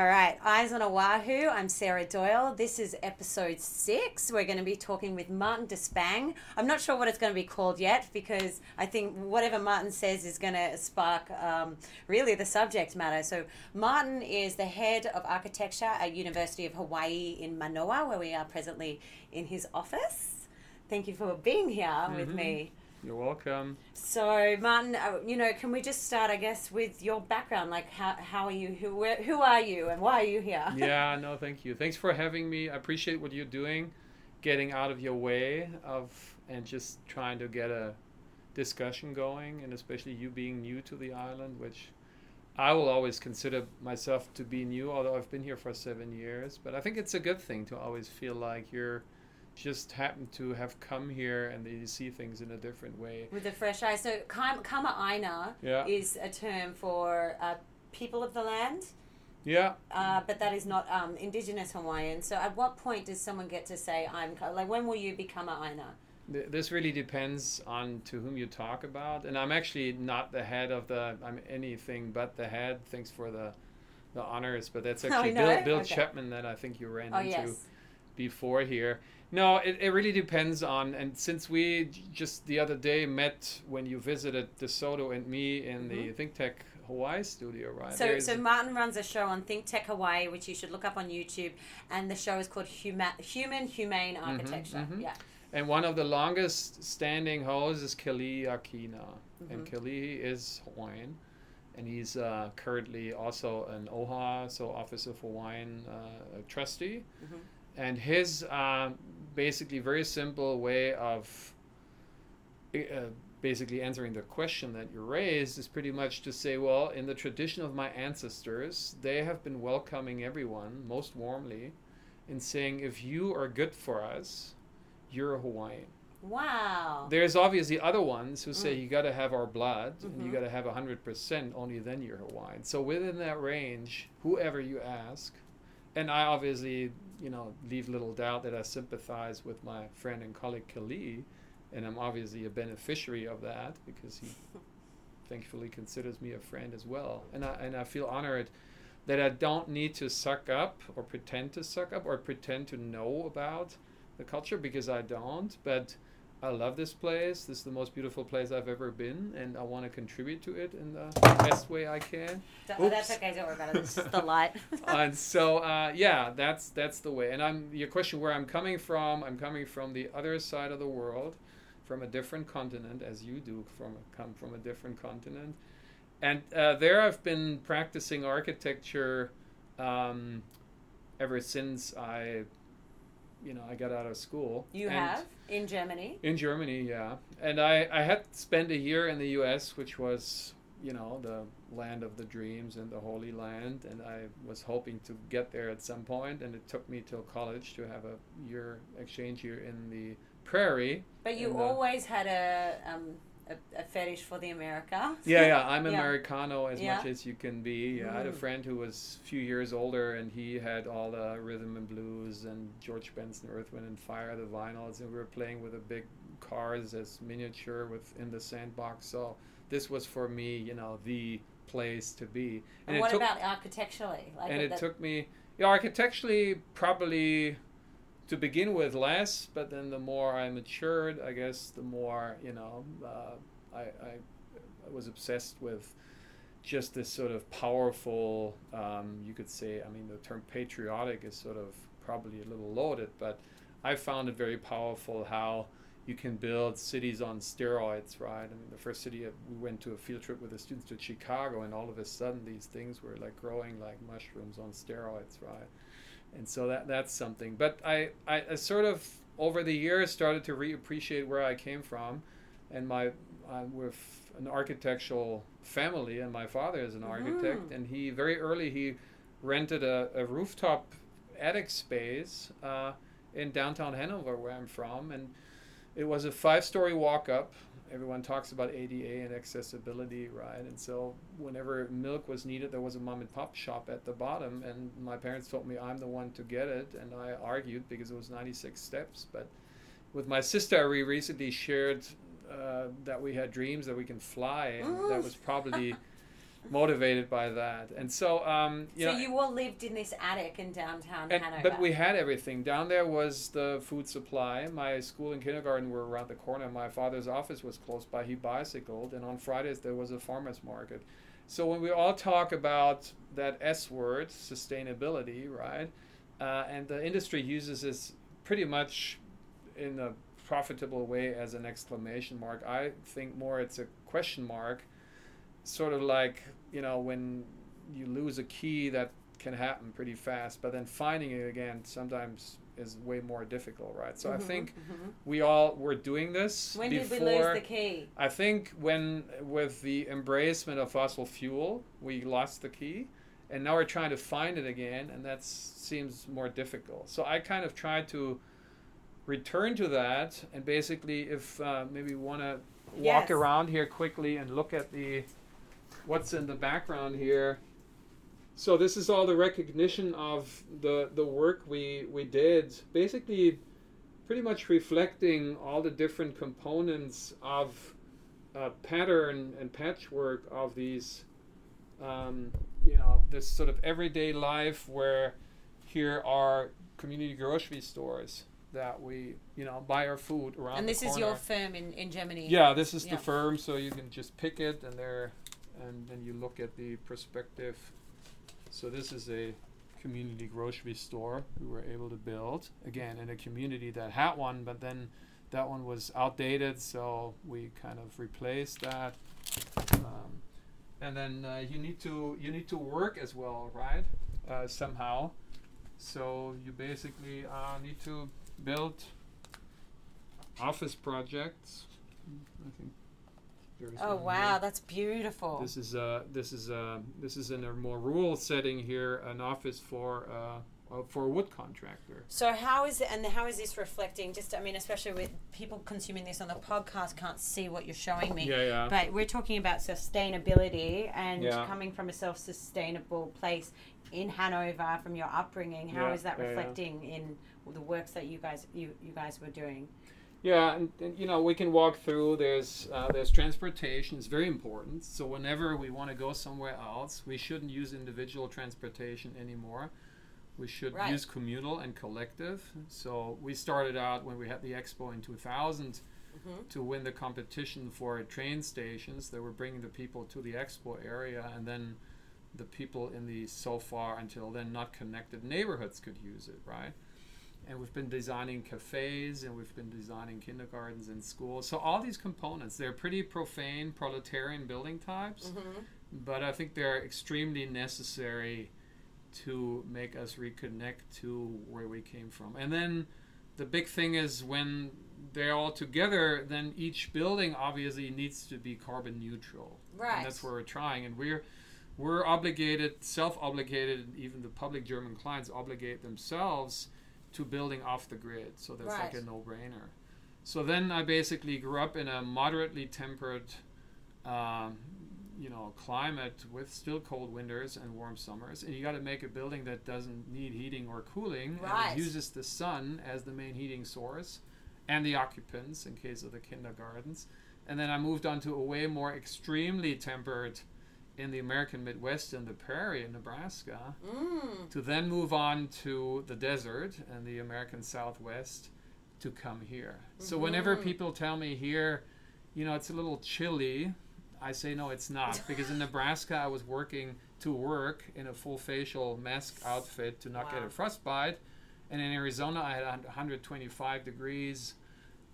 All right, Eyes on Oahu. I'm Sarah Doyle. This is episode six. We're going to be talking with Martin Despang. I'm not sure what it's going to be called yet because I think whatever Martin says is going to spark um, really the subject matter. So, Martin is the head of architecture at University of Hawaii in Manoa, where we are presently in his office. Thank you for being here mm-hmm. with me. You're welcome. So, Martin, uh, you know, can we just start, I guess, with your background? Like, how, how are you? Who where, who are you, and why are you here? yeah, no, thank you. Thanks for having me. I appreciate what you're doing, getting out of your way of and just trying to get a discussion going, and especially you being new to the island, which I will always consider myself to be new, although I've been here for seven years. But I think it's a good thing to always feel like you're just happen to have come here and they see things in a different way. With a fresh eye. So Kama'aina yeah. is a term for uh, people of the land. Yeah. Uh, but that is not um, Indigenous Hawaiian. So at what point does someone get to say, I'm, like, when will you become a Aina? This really depends on to whom you talk about. And I'm actually not the head of the, I'm anything but the head. Thanks for the, the honors. But that's actually Bill, Bill okay. Chapman that I think you ran oh, into yes. before here. No, it, it really depends on, and since we just the other day met when you visited DeSoto and me in mm-hmm. the Think Tech Hawaii studio, right? So, so Martin runs a show on Think Tech Hawaii, which you should look up on YouTube, and the show is called Huma- Human Humane mm-hmm, Architecture. Mm-hmm, yeah. And one of the longest standing hosts is Keli'i Akina, mm-hmm. and Keli'i is Hawaiian, and he's uh, currently also an OHA, so Office of Hawaiian uh, trustee, mm-hmm. and his uh, basically very simple way of uh, basically answering the question that you raised is pretty much to say, well, in the tradition of my ancestors, they have been welcoming everyone most warmly in saying, if you are good for us, you're a Hawaiian. Wow. There's obviously other ones who say mm. you got to have our blood mm-hmm. and you mm-hmm. got to have 100%, only then you're Hawaiian. So within that range, whoever you ask, and I obviously you know, leave little doubt that I sympathize with my friend and colleague Keli'i, and I'm obviously a beneficiary of that because he thankfully considers me a friend as well. And I, and I feel honored that I don't need to suck up or pretend to suck up or pretend to know about the culture because I don't, but I love this place. This is the most beautiful place I've ever been, and I want to contribute to it in the best way I can. that's okay. Don't worry about it. It's just the light. and so, uh, yeah, that's that's the way. And I'm your question where I'm coming from. I'm coming from the other side of the world, from a different continent, as you do from come from a different continent, and uh, there I've been practicing architecture um, ever since I you know I got out of school. You have in Germany. In Germany, yeah, and I I had spent a year in the U.S., which was you know the land of the dreams and the holy land and i was hoping to get there at some point and it took me till college to have a year exchange year in the prairie but you always had a um, a, a, fetish for the America. Yeah, yeah, I'm yeah. Americano as yeah. much as you can be. Yeah, mm. I had a mm. friend who was a few years older, and he had all the rhythm and blues and George Benson, Earth, Wind and Fire, the vinyls, and we were playing with the big cars as miniature with in the sandbox. So this was for me, you know, the place to be. And, and what took, about architecturally? Like and it took me, yeah, architecturally probably to begin with less, but then the more I matured, I guess the more you know uh, I, I, was obsessed with just this sort of powerful. Um, you could say, I mean, the term patriotic is sort of probably a little loaded, but I found it very powerful how you can build cities on steroids, right? I mean, the first city we went to a field trip with the students to Chicago, and all of a sudden these things were like growing like mushrooms on steroids, right? And so that that's something. But I, I, I sort of over the years started to reappreciate where I came from, and my I'm with an architectural family, and my father is an mm-hmm. architect, and he very early he rented a, a rooftop attic space uh, in downtown Hanover, where I'm from, and it was a five-story walk-up everyone talks about ADA and accessibility, right? And so whenever milk was needed, there was a mom and pop shop at the bottom, and my parents told me I'm the one to get it, and I argued because it was 96 steps. But with my sister, we recently shared uh, that we had dreams that we can fly, and that was probably motivated by that. And so, um, you so know, you all lived in this attic in downtown and, Hanover. but we had everything. Down there was the food supply. My school and kindergarten were around the corner. My father's office was close by. He bicycled, and on Fridays there was a farmers market. So when we all talk about that S word, sustainability, right? Uh, and the industry uses this pretty much in a profitable way as an exclamation mark. I think more it's a question mark, sort of like you know when you lose a key that can happen pretty fast, but then finding it again sometimes is way more difficult, right? So I Mhm, think mhm. we all were doing this When before. did we lose the key? I think when with the embracement of fossil fuel, we lost the key, and now we're trying to find it again, and that seems more difficult. So I kind of tried to return to that, and basically, if uh, maybe want to walk Yes. around here quickly and look at the what's in the background here. So this is all the recognition of the the work we we did. Basically, pretty much reflecting all the different components of uh, pattern and patchwork of these, um, you know, this sort of everyday life where here are community grocery stores that we, you know, buy our food around. And this is your firm in, in Germany. Yeah, this is Yeah. the firm, so you can just pick it, and there, and then you look at the perspective. So this is a community grocery store we were able to build again in a community that had one, but then that one was outdated, so we kind of replaced that. Um, and then uh, you need to you need to work as well, right? Uh, somehow. So you basically uh, need to build office projects. I think there's Oh wow, here. that's beautiful. This is uh this is uh this is in a more rural setting here, an office for uh for a wood contractor. So how is it, and how is this reflecting? Just, I mean, especially with people consuming this on the podcast, can't see what you're showing me. Yeah, yeah. But we're talking about sustainability and Yeah. coming from a self-sustainable place in Hanover from your upbringing. How is Yeah, that yeah, yeah. reflecting in the works that you guys you, you guys were doing? Yeah, and, and you know we can walk through. There's uh, there's transportation. It's very important. So whenever we want to go somewhere else, we shouldn't use individual transportation anymore. We should Right. use communal and collective. So we started out when we had the expo in 2000 Mhm. to win the competition for train stations. that were bringing the people to the expo area, and then the people in the so far until then not connected neighborhoods could use it, right? And we've been designing cafes and we've been designing kindergartens and schools. So all these components, they're pretty profane proletarian building types, Mm-hmm. but I think they're extremely necessary to make us reconnect to where we came from. And then the big thing is when they're all together, then each building obviously needs to be carbon neutral. Right. And that's where we're trying. And we're we're obligated, self-obligated, and even the public German clients obligate themselves to building off the grid. So that's like a no-brainer. So then I basically grew up in a moderately tempered, um, you know, climate with still cold winters and warm summers. And you got to make a building that doesn't need heating or cooling. Right. And it uses the sun as the main heating source, and the occupants in case of the kindergartens. And then I moved on to a way more extremely tempered in the American Midwest in the prairie in Nebraska Mm. to then move on to the desert and the American Southwest to come here. So whenever Mhm. people tell me here, you know, it's a little chilly, I say no, it's not because in Nebraska I was working to work in a full facial mask outfit to not get a frostbite, and in Arizona I had 125 degrees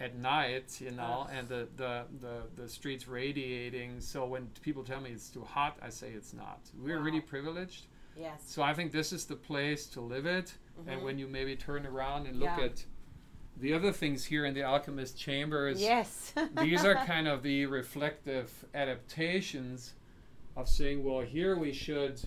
at night, you know, and the, the, the, the streets radiating. So when people tell me it's too hot, I say it's not. We're really privileged. Yes. So I think this is the place to live it. And Mhm. when you maybe turn around and look Yeah. at the other things here in the Alchemist Chambers, Yes. these are kind of the reflective adaptations of saying, well, here we should.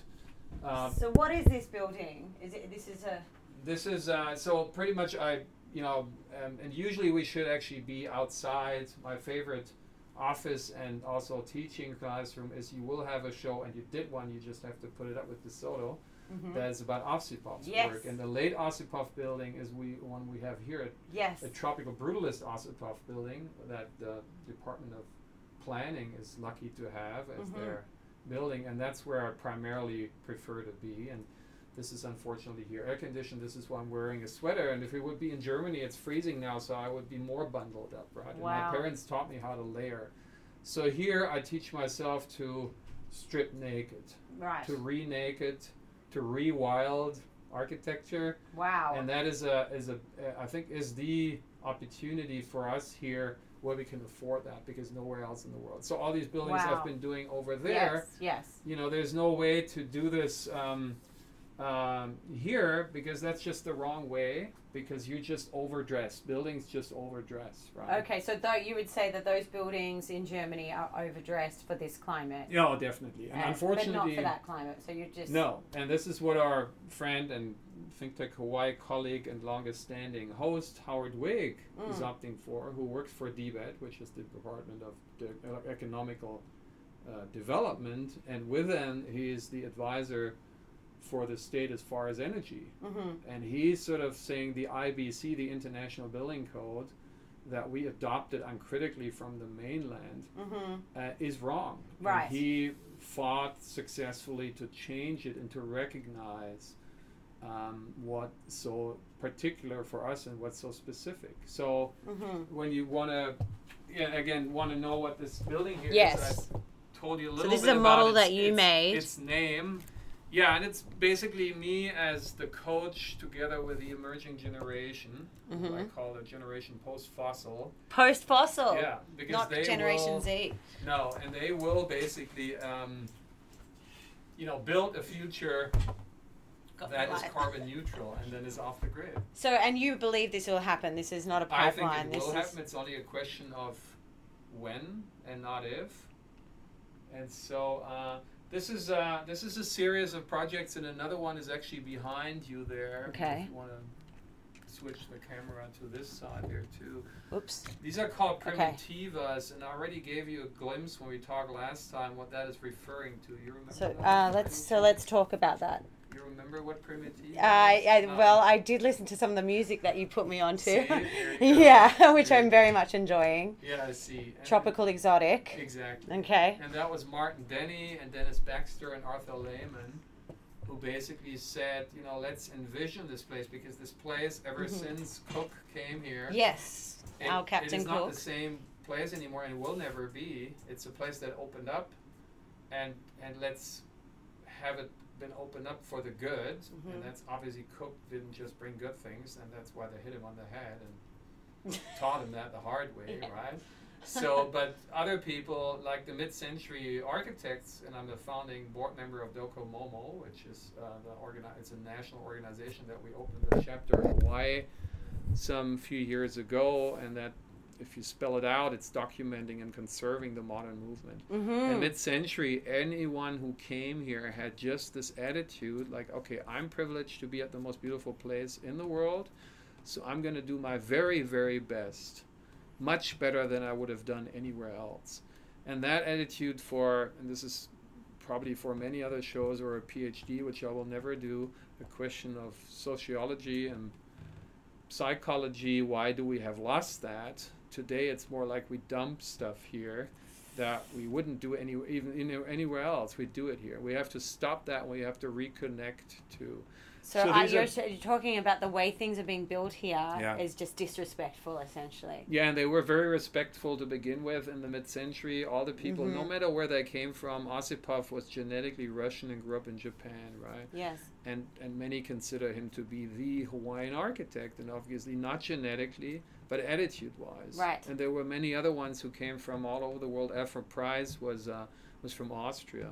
Uh, so what is this building? Is it? This is a. this is uh, so pretty much I, you know, um, and usually we should actually be outside. My favorite office and also teaching classroom is you will have a show and you did one. You just have to put it up with DeSoto. Mhm. that is about Ossipoff's Yes. work. And the late Ossipoff building is we one we have here at Yes. the Tropical Brutalist Ossipoff building that the Department of Planning is lucky to have as Mhm. their building, and that's where I primarily prefer to be. And this is unfortunately here air conditioned. This is why I'm wearing a sweater. And if it would be in Germany, it's freezing now, so I would be more bundled up, right? And my parents taught me how to layer. So here I teach myself to strip naked, Right. to re-naked, to re-wild architecture Wow. and that is a is a I think is the opportunity for us here where we can afford that because nowhere else in the world. So all these buildings Wow. I've been doing over there, Yes. Yes. you know, there's no way to do this um, um, here because that's just the wrong way because you just overdress. Buildings just overdress, right? Okay, so though you would say that those buildings in Germany are overdressed for this climate, Yeah, oh, definitely. And uh, unfortunately, but not for that climate. So you're just No, and this is what our friend and ThinkTech Hawaii colleague and longest standing host Howard Wiig is Mm. opting for, who works for DBED, which is the Department of De- uh, Economical uh, Development, and with them he is the advisor for the state as far as energy. Mm-hmm. And he's sort of saying the IBC, the International Building Code, that we adopted uncritically from the mainland Mm-hmm. uh, is wrong. And Right. he fought successfully to change it and to recognize um, what's so particular for us and what's so specific. So Mm-hmm. when you want to, yeah, again, want to know what this building here is, Yes. I told you a little bit. So this is a model its- that you its- made. Its name. Yeah, and it's basically me as the coach together with the emerging generation, who I call the generation post-fossil. Post fossil. Yeah, because Not they Generation will, Z. no, and they will basically, um, you know, build a future Got that is carbon neutral and then is off the grid. So, and you believe this will happen? This is not a I think it this will happen. It's only a question of when and not if. And so uh, this is uh, this is a series of projects, and another one is actually behind you there. Okay. If you want to switch the camera to this side here too. Oops. These are called Okay. primitivas, and I already gave you a glimpse when we talked last time what that is referring to. You remember? So uh, let's so let's talk about that. You remember what primitiva? I, is? I No. well, I did listen to some of the music that you put me onto. See? There you go. yeah, which I'm very much enjoying. Yeah, I see. And- Tropical exotic. Exactly. Okay. And that was Martin Denny and Dennis Baxter and Arthur Lyman, who basically said, you know, let's envision this place because this place, ever Mhm. since Cook came here, Yes, it, our it Captain is not Cook. the same place anymore and will never be. It's a place that opened up, and and let's have it been opened up for the good. Mhm. And that's obviously Cook didn't just bring good things, and that's why they hit him on the head and taught him that the hard way, Yeah. right? So, but other people like the mid-century architects, and I'm the founding board member of Docomomo, which is uh, the organi- It's a national organization that we opened the chapter in Hawaii some few years ago, and that if you spell it out, it's documenting and conserving the modern movement. And Mm-hmm. mid-century, anyone who came here had just this attitude, like, okay, I'm privileged to be at the most beautiful place in the world, so I'm going to do my very, very best, much better than I would have done anywhere else. And that attitude for, and this is probably for many other shows or a PhD, which I will never do, a question of sociology and psychology. Why do we have lost that? Today, it's more like we dump stuff here that we wouldn't do any even you know, anywhere else. We do it here. We have to stop that. We have to reconnect to. So, So these you're, are- you're talking about the way things are being built here is Yeah. just disrespectful, essentially. Yeah, and they were very respectful to begin with in the mid-century. All the people, no Mhm. matter where they came from, Ossipoff was genetically Russian and grew up in Japan, right? Yes. and and many consider him to be the Hawaiian architect, and obviously not genetically, but attitude-wise. Right. And there were many other ones who came from all over the world. Alfred Preis was uh, was from Austria,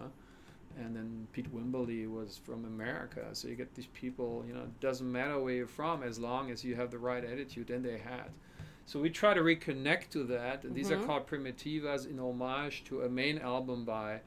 and then Pete Wimberly was from America. So you get these people. You know, it doesn't matter where you're from as long as you have the right attitude, and they had. So we try to reconnect to that, and these are Mhm. called Primitivas in homage to a main album by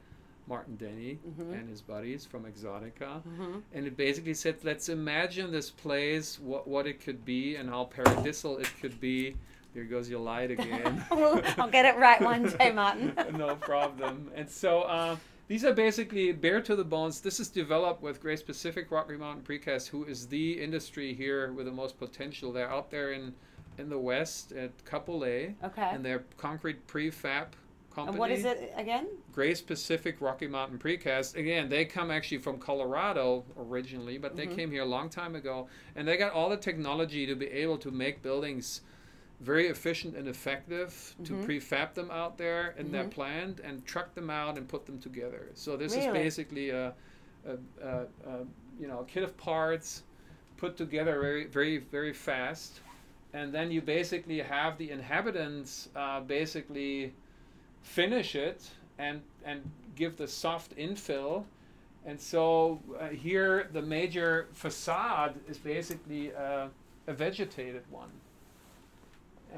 Martin Denny Mhm. and his buddies from Exotica Mm-hmm. and it basically said let's imagine this place what what it could be and how paradisal it could be there goes your light again I'll get it right one day, Martin. no problem and so uh, these are basically bare to the bones this is developed with Grace Pacific Rocky Mountain Precast who is the industry here with the most potential they're out there in in the west at Kapolei Okay. and they're concrete prefab company. And what is it again? Grace Pacific Rocky Mountain Precast. Again, they come actually from Colorado originally, but they Mhm. came here a long time ago, and they got all the technology to be able to make buildings very efficient and effective to Mhm. prefab them out there in their Mhm. plant and truck them out and put them together. So this is basically a, a, a, a you know a kit of parts put together very very very fast, and then you basically have the inhabitants uh, basically finish it and and give the soft infill. And so uh, here the major facade is basically uh, a vegetated one.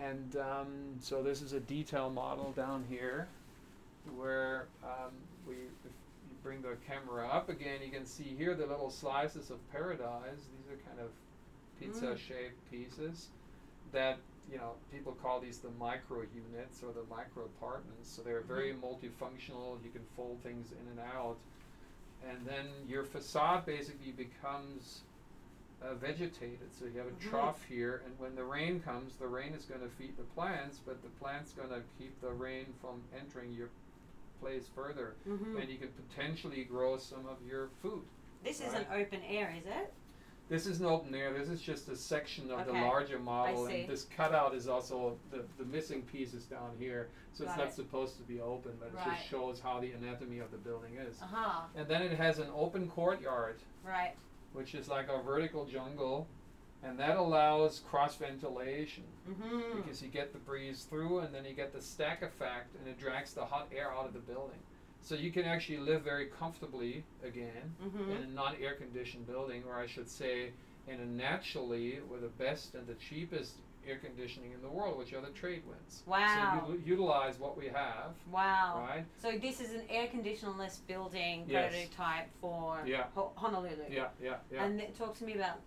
And um, so this is a detail model down here where um, we, if you bring the camera up again, you can see here the little slices of paradise. These are kind of pizza shaped pieces that, you know, people call these the micro units or the micro apartments. So they're very multifunctional. You can fold things in and out. And then your facade basically becomes uh, vegetated. So you have a Mhm. trough here, and when the rain comes, the rain is going to feed the plants, but the plant's going to keep the rain from entering your place further. hmm And you can potentially grow some of your food. This is an open air, is it? This isn't open air. This is just a section of the Okay. larger model, see. and this cutout is also the, the missing piece is down here. So it's Got not it. supposed to be open, but it Right. just shows how the anatomy of the building is. Uh huh. And then it has an open courtyard. Right. which is like a vertical jungle, and that allows cross ventilation Mm-hmm. because you get the breeze through, and then you get the stack effect, and it drags the hot air out of the building. So you can actually live very comfortably again Mm-hmm. in a non-air conditioned building, or I should say, in a naturally with the best and the cheapest air conditioning in the world, which are the trade winds. Wow. So you utilize what we have, Wow. right? So this is an air conditionerless building Yes. prototype for Yeah. Ho- Honolulu. Yeah, yeah, yeah. And th- talk to me about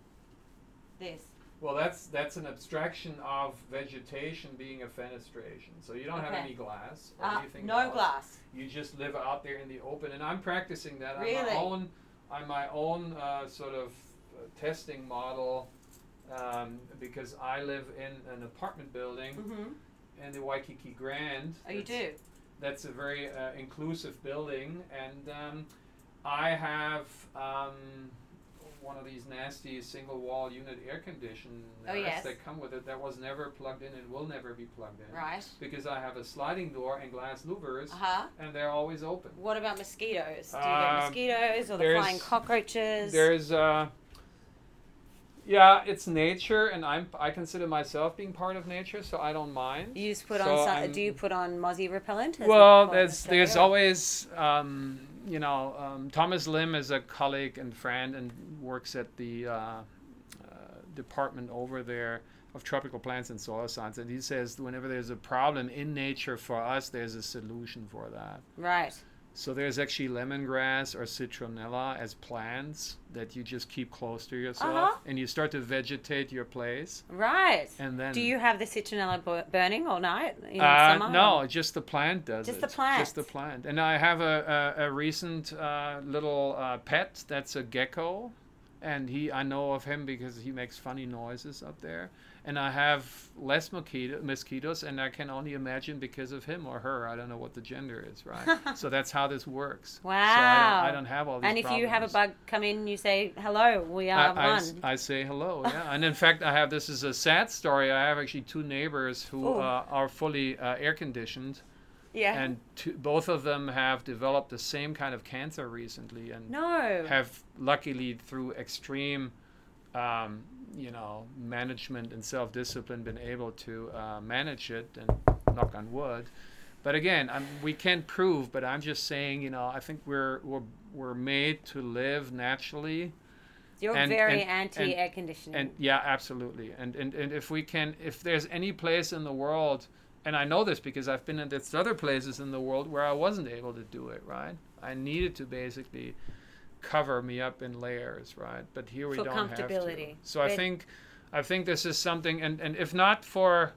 this. Well, that's that's an abstraction of vegetation being a fenestration. So you don't have any glass or Uh, anything. no else. glass. You just live out there in the open, and I'm practicing that on my own on my own uh, sort of uh, testing model um, because I live in an apartment building Mm-hmm. in the Waikiki Grand. Oh, you do. That's a very uh, inclusive building, and um, I have. Um, one of these nasty single wall unit air conditioners Oh, yes. that come with it that was never plugged in and will never be plugged in Right. because I have a sliding door and glass louvers Uh huh. and they're always open. What about mosquitoes? Do you Um, get mosquitoes or the flying cockroaches? There's uh yeah, it's nature and I'm I consider myself being part of nature so I don't mind. you just put So on. Some, do you put on mozzie repellent? Well, call it in there's there's always um, you know um, Thomas Lim is a colleague and friend and works at the uh, uh, department over there of tropical plants and soil science, and he says whenever there's a problem in nature for us, there's a solution for that. Right. So there's actually lemongrass or citronella as plants that you just keep close to yourself, Uh-huh. and you start to vegetate your place, Right. and then Do you have the citronella bu- burning all night in uh, summer? no, just the plant does Just it. the plant. Just the plant. And I have a, a, a recent uh, little uh, pet that's a gecko, and he I know of him because he makes funny noises up there. And I have less mosquito, mosquitoes, and I can only imagine because of him or her. I don't know what the gender is, right? so that's how this works. So I Wow. don't, I don't have all these And if you have a bug come in, you say, hello, we are I, I one. s- I say hello, yeah. and in fact, I have this is a sad story. I have actually two neighbors who uh, are fully uh, air conditioned, yeah. and two, both of them have developed the same kind of cancer recently, and no. have luckily through extreme, um, you know, management and self discipline been able to uh, manage it, and knock on wood. But again, I'm, we can't prove. But I'm just saying, you know, I think we're we're we're made to live naturally. You're and- very and- anti air conditioning. And yeah, absolutely. And, and and if we can, if there's any place in the world, and I know this because I've been in this other places in the world where I wasn't able to do it. Right, I needed to basically cover me up in layers. Right, but here we For don't have to. So I think, I think this is something, and and if not for.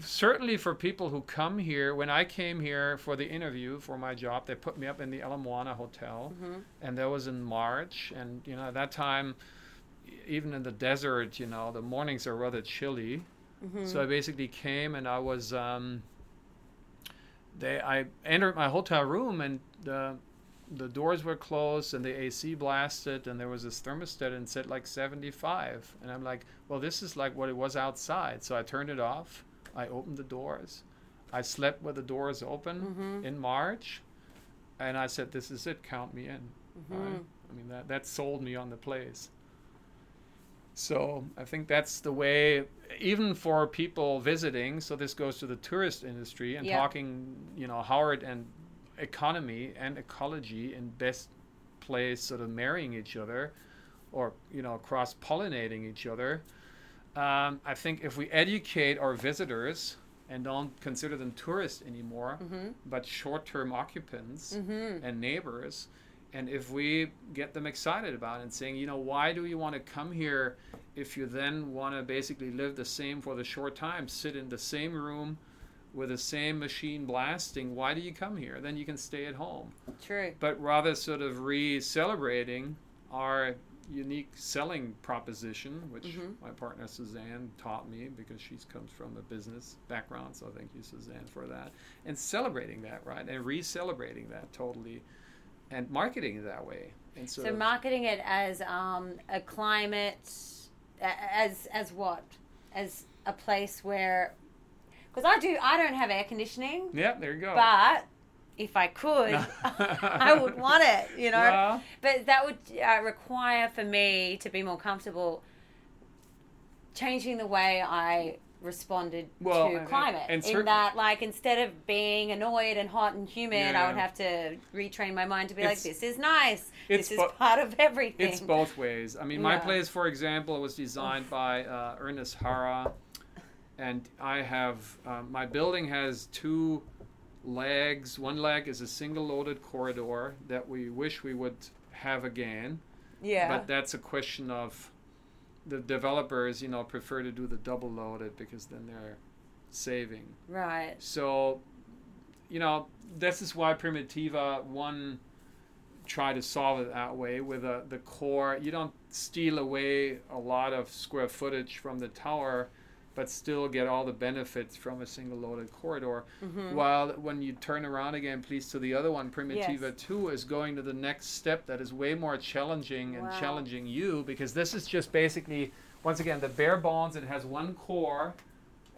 Certainly for people who come here, when I came here for the interview for my job, they put me up in the Ala Moana Hotel Mhm. and that was in March. And you know, at that time, even in the desert, you know, the mornings are rather chilly. Mhm. So I basically came and I was um, they I entered my hotel room and the the doors were closed and the AC blasted and there was this thermostat and said like 75 and I'm like well this is like what it was outside so I turned it off I opened the doors I slept with the doors open Mm-hmm. in March and I said this is it count me in Mm-hmm. right? I mean that that sold me on the place so I think that's the way, even for people visiting. So this goes to the tourist industry and talking, you know, Howard and economy and ecology in best place, sort of marrying each other, or you know, cross pollinating each other. Um, I think if we educate our visitors and don't consider them tourists anymore, Mm-hmm. but short-term occupants Mm-hmm. and neighbors. And if we get them excited about it and saying, you know, why do you want to come here if you then want to basically live the same for the short time, sit in the same room with the same machine blasting, why do you come here? Then you can stay at home. True. But rather sort of re celebrating our unique selling proposition, which Mhm. my partner Suzanne taught me because she comes from a business background. So thank you, Suzanne, for that. And celebrating that, right? And re celebrating that totally and marketing it that way. And so, So marketing it as um, a climate, as as what, as a place where, because I do, I don't have air conditioning, yeah, there you go. but if I could, I would want it. You know, Well, but that would uh, require for me to be more comfortable changing the way I responded Well, to and- climate. and in certain- that, like, instead of being annoyed and hot and humid, I would have to retrain my mind to be It's- like, this is nice. This is bo- part of everything. It's both ways. I mean, my place, for example, was designed by uh, Ernest Hara, and I have uh, my building has two legs. One leg is a single loaded corridor that we wish we would have again, yeah. but that's a question of the developers, you know, prefer to do the double loaded because then they're saving. right. So, you know, this is why Primitiva one try to solve it that way with uh, the core. You don't steal away a lot of square footage from the tower, but still get all the benefits from a single loaded corridor. hmm While when you turn around again, please, to the other one, Primitiva Yes. 2 is going to the next step that is way more challenging and challenging you because this is just basically, once again, the bare bones. It has one core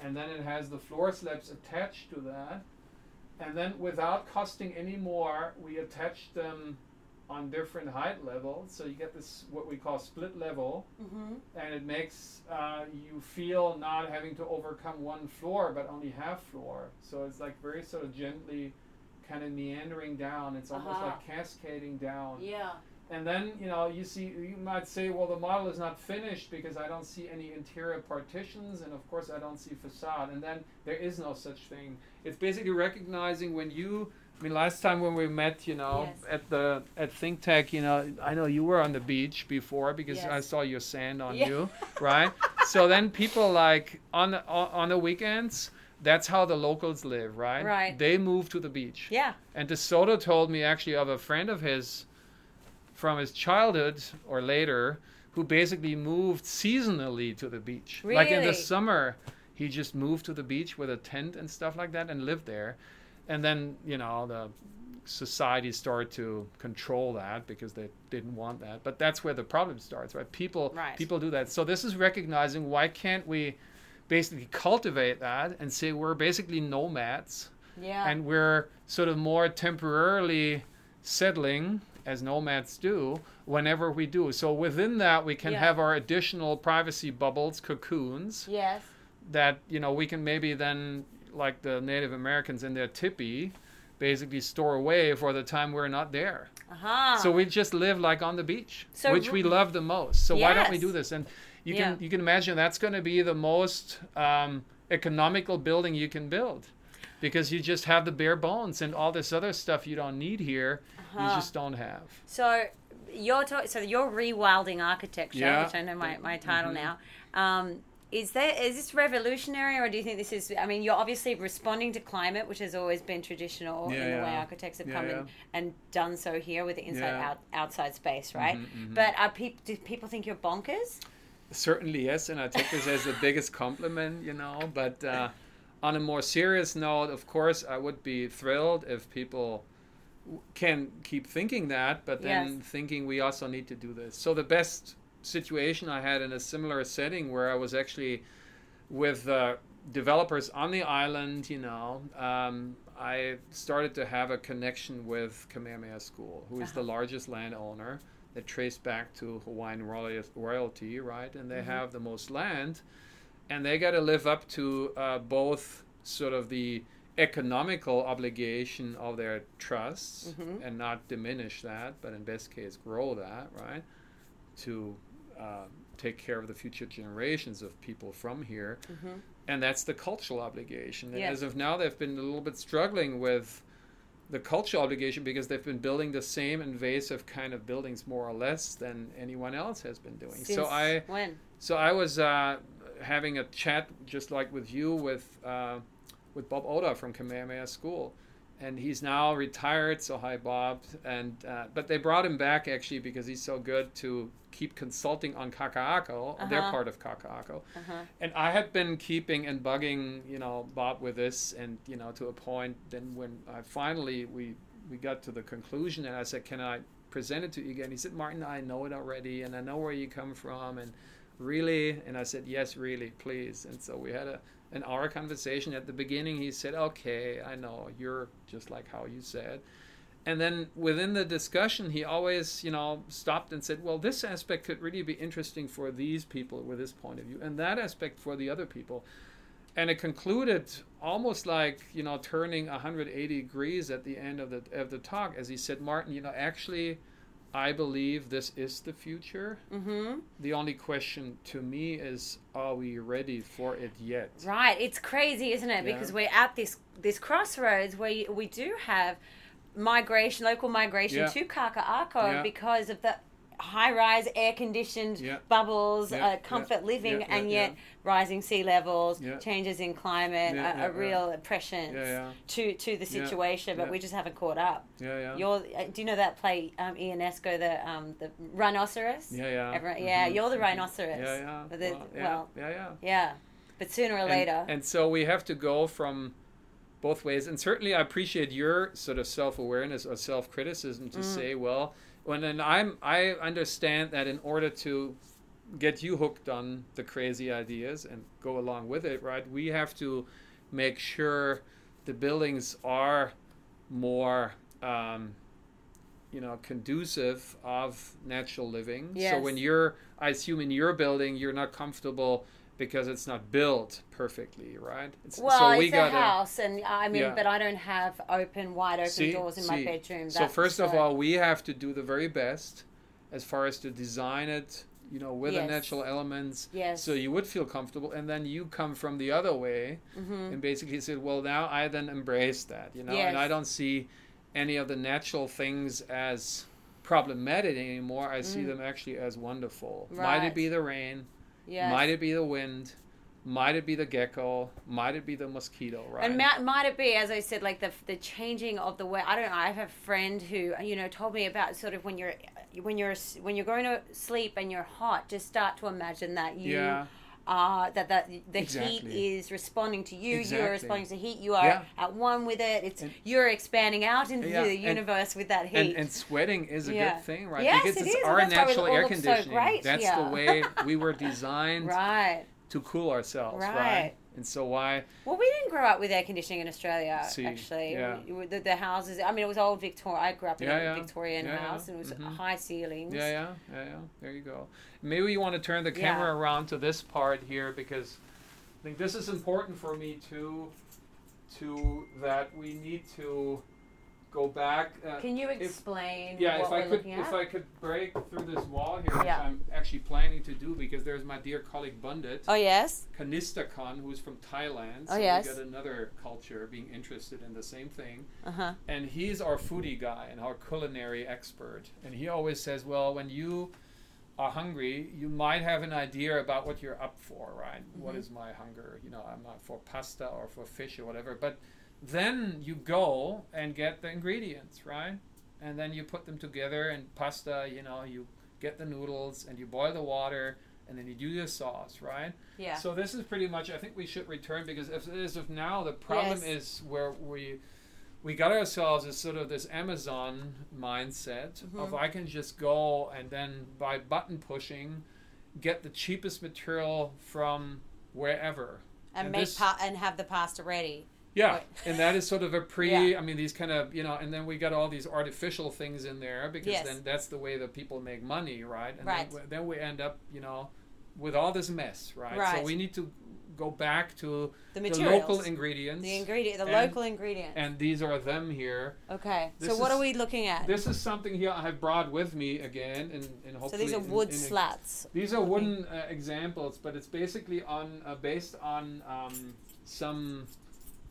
and then it has the floor slabs attached to that. And then without costing any more, we attach them on different height levels. So you get this, what we call split level. Hmm and it makes uh, you feel not having to overcome one floor but only half floor. So it's like very sort of gently kind of meandering down. It's almost Uh-huh. like cascading down. Yeah. and then you know you see you might say well the model is not finished because i don't see any interior partitions and of course i don't see facade. And then there is no such thing. It's basically recognizing when you I mean, last time when we met, you know, Yes. at the at Think Tech, you know, I know you were on the beach before because I saw your sand on Yeah. you, right? so then people like on the on on the weekends, that's how the locals live, right? Right. They move to the beach. Yeah. And DeSoto told me actually of a friend of his from his childhood or later who basically moved seasonally to the beach. Really? Like in the summer, he just moved to the beach with a tent and stuff like that and lived there. And then, you know, the society started to control that because they didn't want that. But that's where the problem starts, right? People Right. people do that. So this is recognizing why can't we basically cultivate that and say we're basically nomads Yeah. and we're sort of more temporarily settling as nomads do whenever we do so within that we can Yeah. have our additional privacy bubbles cocoons yes. that you know we can maybe then like the native americans in their tipi basically store away for the time we're not there Uh-huh. so we just live like on the beach So which we love the most so why don't we do this and you Yeah. can you can imagine that's going to be the most um, economical building you can build because you just have the bare bones and all this other stuff you don't need here you Uh-huh. just don't have So you're ta- so you're rewilding architecture, Yeah. which I know my, my title Mhm. now. Um, is there is this revolutionary, or do you think this is? I mean, you're obviously responding to climate, which has always been traditional Yeah, in the way architects have Yeah, come yeah. in and done so here with the inside Yeah. out outside space, right? Mhm, mhm. But are peop- do people think you're bonkers? certainly yes and i take this as the biggest compliment you know but uh, on a more serious note, of course, I would be thrilled if people w- can keep thinking that, but then Yes. thinking we also need to do this. So the best situation I had in a similar setting where I was actually with uh, developers on the island, you know, um, I started to have a connection with Kamehameha School, who is the Uh-huh. largest landowner that traced back to Hawaiian royal- royalty, right? And they Mhm. have the most land, and they got to live up to uh, both sort of the economical obligation of their trusts Mhm. and not diminish that, but in best case grow that, right? To uh, take care of the future generations of people from here Mhm. and that's the cultural obligation. And Yeah. as of now, they've been a little bit struggling with the cultural obligation because they've been building the same invasive kind of buildings more or less than anyone else has been doing. so I, when? so I was uh, having a chat just like with you with uh, with Bob Oda from Kamehameha School. And he's now retired, so hi Bob. And uh, but they brought him back actually because he's so good to keep consulting on Kaka'ako, Uh-huh. part of Kaka'ako. Uh-huh. And I had been keeping and bugging, you know, Bob with this, and you know, to a point. Then when I finally we we got to the conclusion, and I said, "Can I present it to you again?" He said, "Martin, I know it already, and I know where you come from, and really." And I said, "Yes, really, please." And so we had a an our conversation. At the beginning, he said, "Okay, I know you're just like how you said." And then within the discussion, he always, you know, stopped and said, "Well, this aspect could really be interesting for these people with this point of view, and that aspect for the other people." And it concluded almost like, you know, turning 180 degrees at the end of the of the talk, as he said, "Martin, you know, actually, I believe this is the future. Mm-hmm. The only question to me is, are we ready for it yet?" Right. It's crazy, isn't it? Yeah. Because we're at this this crossroads where you, we do have migration, local migration Yeah. to Kaka'ako Yeah. because of the high rise, air conditioned Yeah. bubbles, Yeah, uh, comfort yeah, living, yeah, and yeah, yet rising sea levels, Yeah. changes in climate, Yeah, a, yeah, a real oppression Yeah, yeah, to to the Yeah, situation, but yeah. we just haven't caught up. yeah, yeah. You're, uh, do you know that play um, Ionesco, the um, the rhinoceros? yeah, yeah. Everyone, yeah, Mhm, you're the mhm. rhinoceros. Yeah, yeah. But the- well, yeah, well, yeah, yeah. yeah. But sooner or and, later, And so we have to go from both ways. And certainly, I appreciate your sort of self awareness or self criticism to Mm. say, well, when and I'm I understand that in order to get you hooked on the crazy ideas and go along with it, right? We have to make sure the buildings are more. Um, you know, conducive of natural living. So when you're, I assume in your building, you're not comfortable because it's not built perfectly, right? It's, well, so it's we a gotta, house, and I mean, Yeah. but I don't have open, wide open See, doors in my bedroom. So first of all, we have to do the very best as far as to design it, you know, with the natural elements. yes, So you would feel comfortable, and then you come from the other way hmm and basically said, well, now I then embrace that, you know, Yes. and I don't see any of the natural things as problematic anymore. I see Mm. them actually as wonderful. Might it be the rain? Yes. Might it be the wind? Might it be the gecko? Might it be the mosquito? Right? And might, might it be, as I said, like the the changing of the way? I don't know. I have a friend who you know told me about sort of when you're when you're when you're going to sleep and you're hot, just start to imagine that you yeah, are that that the Exactly. heat is responding to you. Exactly. You're responding to heat. You are Yeah. at one with it. It's And- you're expanding out into Yeah, the and- universe with that heat. and, and sweating is a Yeah. good thing, right? Yes, because it it's is, our that's why we natural air so conditioning. great That's the way we were designed right. to cool ourselves, right? Right. And so why? Well, we didn't grow up with air conditioning in Australia. See, actually, yeah. We- the, the houses. I mean, it was old Victoria. I grew up in Yeah, a yeah. Victorian house, and it was Mhm. high ceilings. Yeah, yeah, yeah, yeah. There you go. Maybe you want to turn the camera Yeah. around to this part here because I think this is important for me too. To that we need to go back. Uh, Can you if- explain yeah, what if I could, if? I could break through this wall here, which I'm actually planning to do because there's my dear colleague Bundit. oh yes. Kanisthakhon, who's from Thailand. Oh, so yes. we got another culture being interested in the same thing. Uh huh. And he's our foodie guy and our culinary expert. And he always says, well, when you are hungry, you might have an idea about what you're up for, right? What Mhm. is my hunger? You know, I'm not for pasta or for fish or whatever. But then you go and get the ingredients, right? And then you put them together and pasta, you know, you get the noodles and you boil the water and then you do your sauce, right? Yeah. So this is pretty much. I think we should return because as, as of now, the problem Yes. is where we we got ourselves as sort of this Amazon mindset of Mhm. I can just go and then by button pushing, get the cheapest material from wherever. and and make this- pa- and have the pasta ready. Yeah, and that is sort of a pre. Yeah. I mean, these kind of you know, and then we got all these artificial things in there because Yes. then that's the way that people make money, right? And Right. Then, we- then we end up, you know, with all this mess, right? Right. So we need to go back to The the local ingredients, the ingredient, the and- local ingredients. and these are them here. okay. this So what is- are we looking at? This is something here I have brought with me again, and, and so hopefully these are in- wood in a- slats. these are wooden uh, examples, but it's basically on uh, based on um, some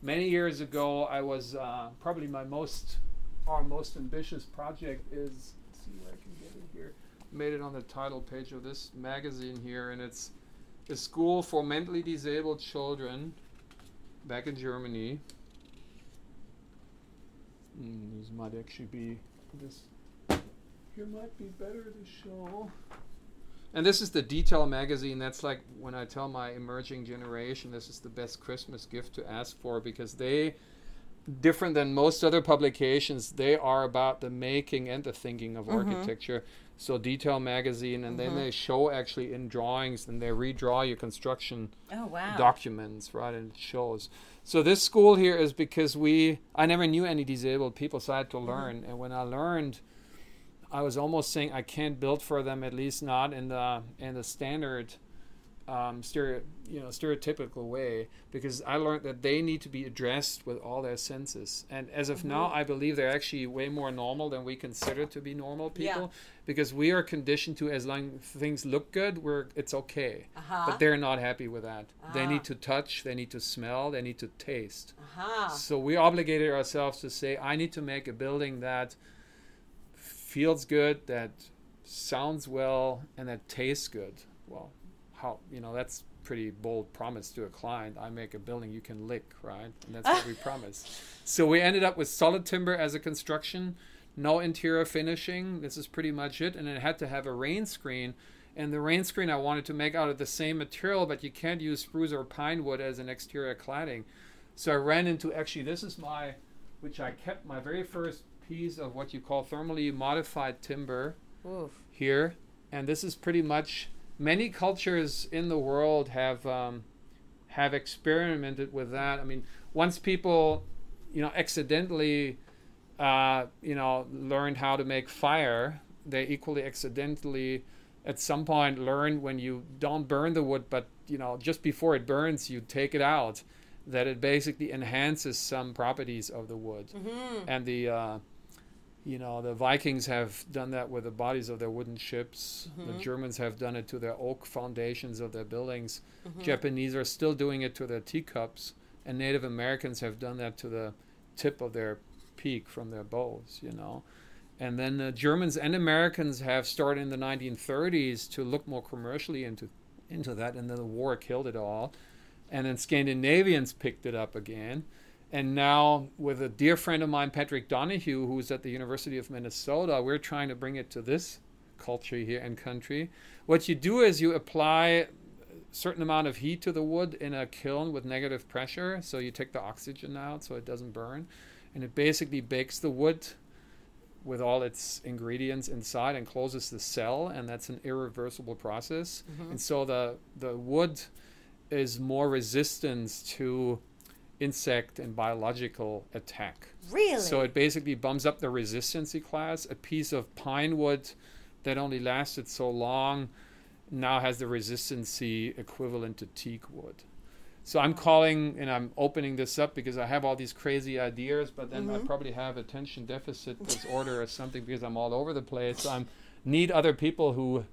many years ago. I was uh, probably my most our most ambitious project is. Let's see where I can get it here. Made it on the title page of this magazine here, and it's a school for mentally disabled children back in Germany. Mm, these might actually be this. Here might be better to show. And this is the Detail magazine. That's like when I tell my emerging generation, this is the best Christmas gift to ask for because they, different than most other publications, they are about the making and the thinking of Mhm. architecture. So Detail magazine, and Mhm. then they show actually in drawings, and they redraw your construction Oh wow. documents, right? And it shows. So this school here is because we I never knew any disabled people, so I had to Mm-hmm. learn. And when I learned, I was almost saying I can't build for them, at least not in the in the standard, um, stereo, you know, stereotypical way, because I learned that they need to be addressed with all their senses. And as of now, Mm-hmm. I believe they're actually way more normal than we consider to be normal Yeah. people, because we are conditioned to as long things look good, we're it's okay. Uh-huh. But they're not happy with that. They Ah. need to touch, they need to smell, they need to taste. uh-huh. So we obligated ourselves to say, I need to make a building that feels good, that sounds well, and that tastes good. Well, how, you know, that's pretty bold promise to a client. I make a building you can lick, right? And that's what we promised. So we ended up with solid timber as a construction, no interior finishing. This is pretty much it. And it had to have a rain screen. And the rain screen I wanted to make out of the same material, but you can't use spruce or pine wood as an exterior cladding. So I ran into actually this is my, which I kept my very first piece of what you call thermally modified timber Oof. here, and this is pretty much many cultures in the world have um, have experimented with that. I mean, once people, you know, accidentally, uh, you know, learned how to make fire, they equally accidentally, at some point, learn when you don't burn the wood, but you know, just before it burns, you take it out, that it basically enhances some properties of the wood Mm-hmm. and the uh, you know the Vikings have done that with the bodies of their wooden ships. Mhm. The Germans have done it to their oak foundations of their buildings. Mhm. Japanese are still doing it to their teacups, and Native Americans have done that to the tip of their peak from their bows. You know. And then the Germans and Americans have started in the 1930s to look more commercially into into that, and then the war killed it all. And then Scandinavians picked it up again. And now, with a dear friend of mine, Patrick Donahue, who's at the University of Minnesota, we're trying to bring it to this culture here and country. What you do is you apply a certain amount of heat to the wood in a kiln with negative pressure. So you take the oxygen out so it doesn't burn. And it basically bakes the wood with all its ingredients inside and closes the cell. And that's an irreversible process. Mhm. And so the, the wood is more resistant to insect and biological attack. Really? So it basically bumps up the resistancy class. A piece of pine wood that only lasted so long now has the resistancy equivalent to teak wood. So I'm calling and I'm opening this up because I have all these crazy ideas, but then I Mhm. probably have attention deficit disorder or something because I'm all over the place. So I need other people who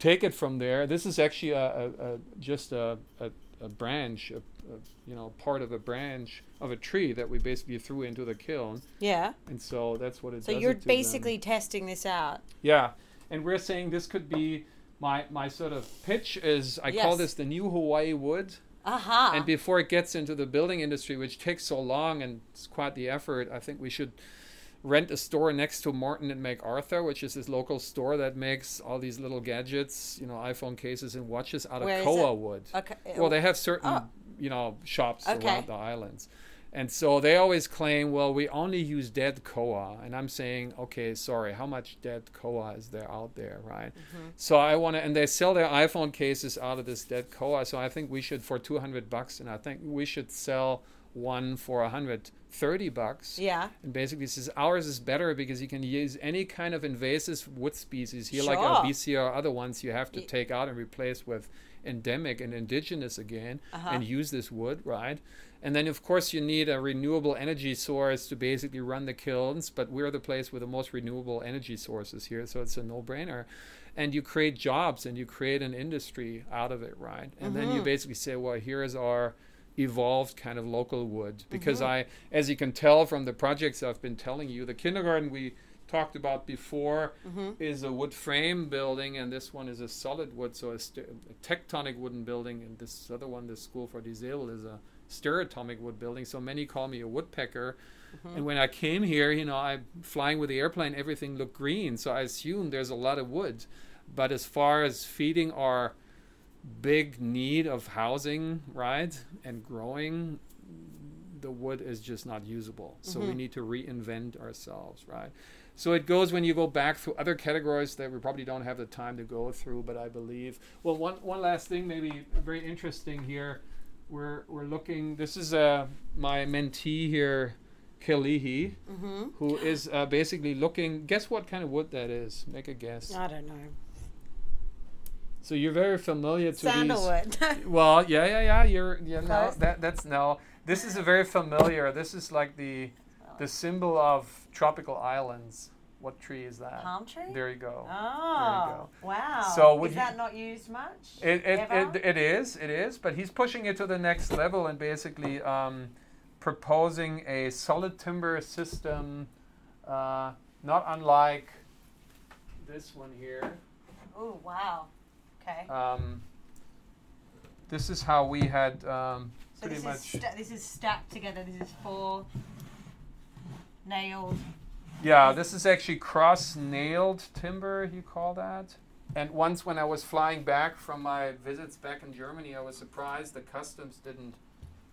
take it from there. This is actually a, a, a just a, a, a branch, a, a, you know, part of a branch of a tree that we basically threw into the kiln, yeah. and so that's what it So does. you're it to them. basically testing this out. yeah, and we're saying this could be my my sort of pitch is I call this the new Hawaii wood. Aha. And before it gets into the building industry, which takes so long and it's quite the effort, I think we should rent a store next to Martin and MacArthur, which is this local store that makes all these little gadgets, you know, iPhone cases and watches out Where of koa wood. Okay. Well, they have certain, Oh. you know, shops Okay. around the islands. And so they always claim, well, we only use dead koa. And I'm saying, okay, sorry, how much dead koa is there out there, right? Mm-hmm. So I want to, and they sell their iPhone cases out of this dead koa. So I think we should, for 200 bucks, and I think we should sell one for 130 bucks. yeah. And basically, says ours is better because you can use any kind of invasive wood species here, like Sure. or other ones, you have to take out and replace with endemic and indigenous again, Uh-huh. and use this wood, right? And then, of course, you need a renewable energy source to basically run the kilns. But we're the place with the most renewable energy sources here, so it's a no-brainer. And you create jobs and you create an industry out of it, right? And then you Mhm. basically say, well, here is our evolved kind of local wood because Mhm. I, as you can tell from the projects I've been telling you, the kindergarten we talked about before Mm-hmm. is a wood frame building, and this one is a solid wood, so a, st- a tectonic wooden building, and this other one, the School for Disabled, is a stereotomic wood building. So many call me a woodpecker. Mm-hmm. And when I came here, you know, I'm flying with the airplane, everything looked green, so I assume there's a lot of wood. But as far as feeding our big need of housing, right, and growing, the wood is just not usable. So we Mhm. need to reinvent ourselves, right? So it goes when you go back through other categories that we probably don't have the time to go through, but I believe. Well, one one last thing, maybe very interesting here. We're we're looking. This is uh, my mentee here, Kalihi, Mm-hmm. who is uh, basically looking. Guess what kind of wood that is? Make a guess. I don't know. So you're very familiar to these. Sandalwood. Well, yeah, yeah, yeah. You're yeah. No, Close. that that's no. This is a very familiar. This is like the the symbol of tropical islands. What tree is that? Palm tree. There you go. Oh, you go. wow. So is you- that not used much? It, it, it, it is, it is, but he's pushing it to the next level and basically um, proposing a solid timber system, uh, not unlike this one here. Oh, wow. Okay. Um, this is how we had um, so pretty this much. is sta- this is stacked together. This is four nailed. Yeah, this is actually cross nailed timber, you call that. And once when I was flying back from my visits back in Germany, I was surprised the customs didn't,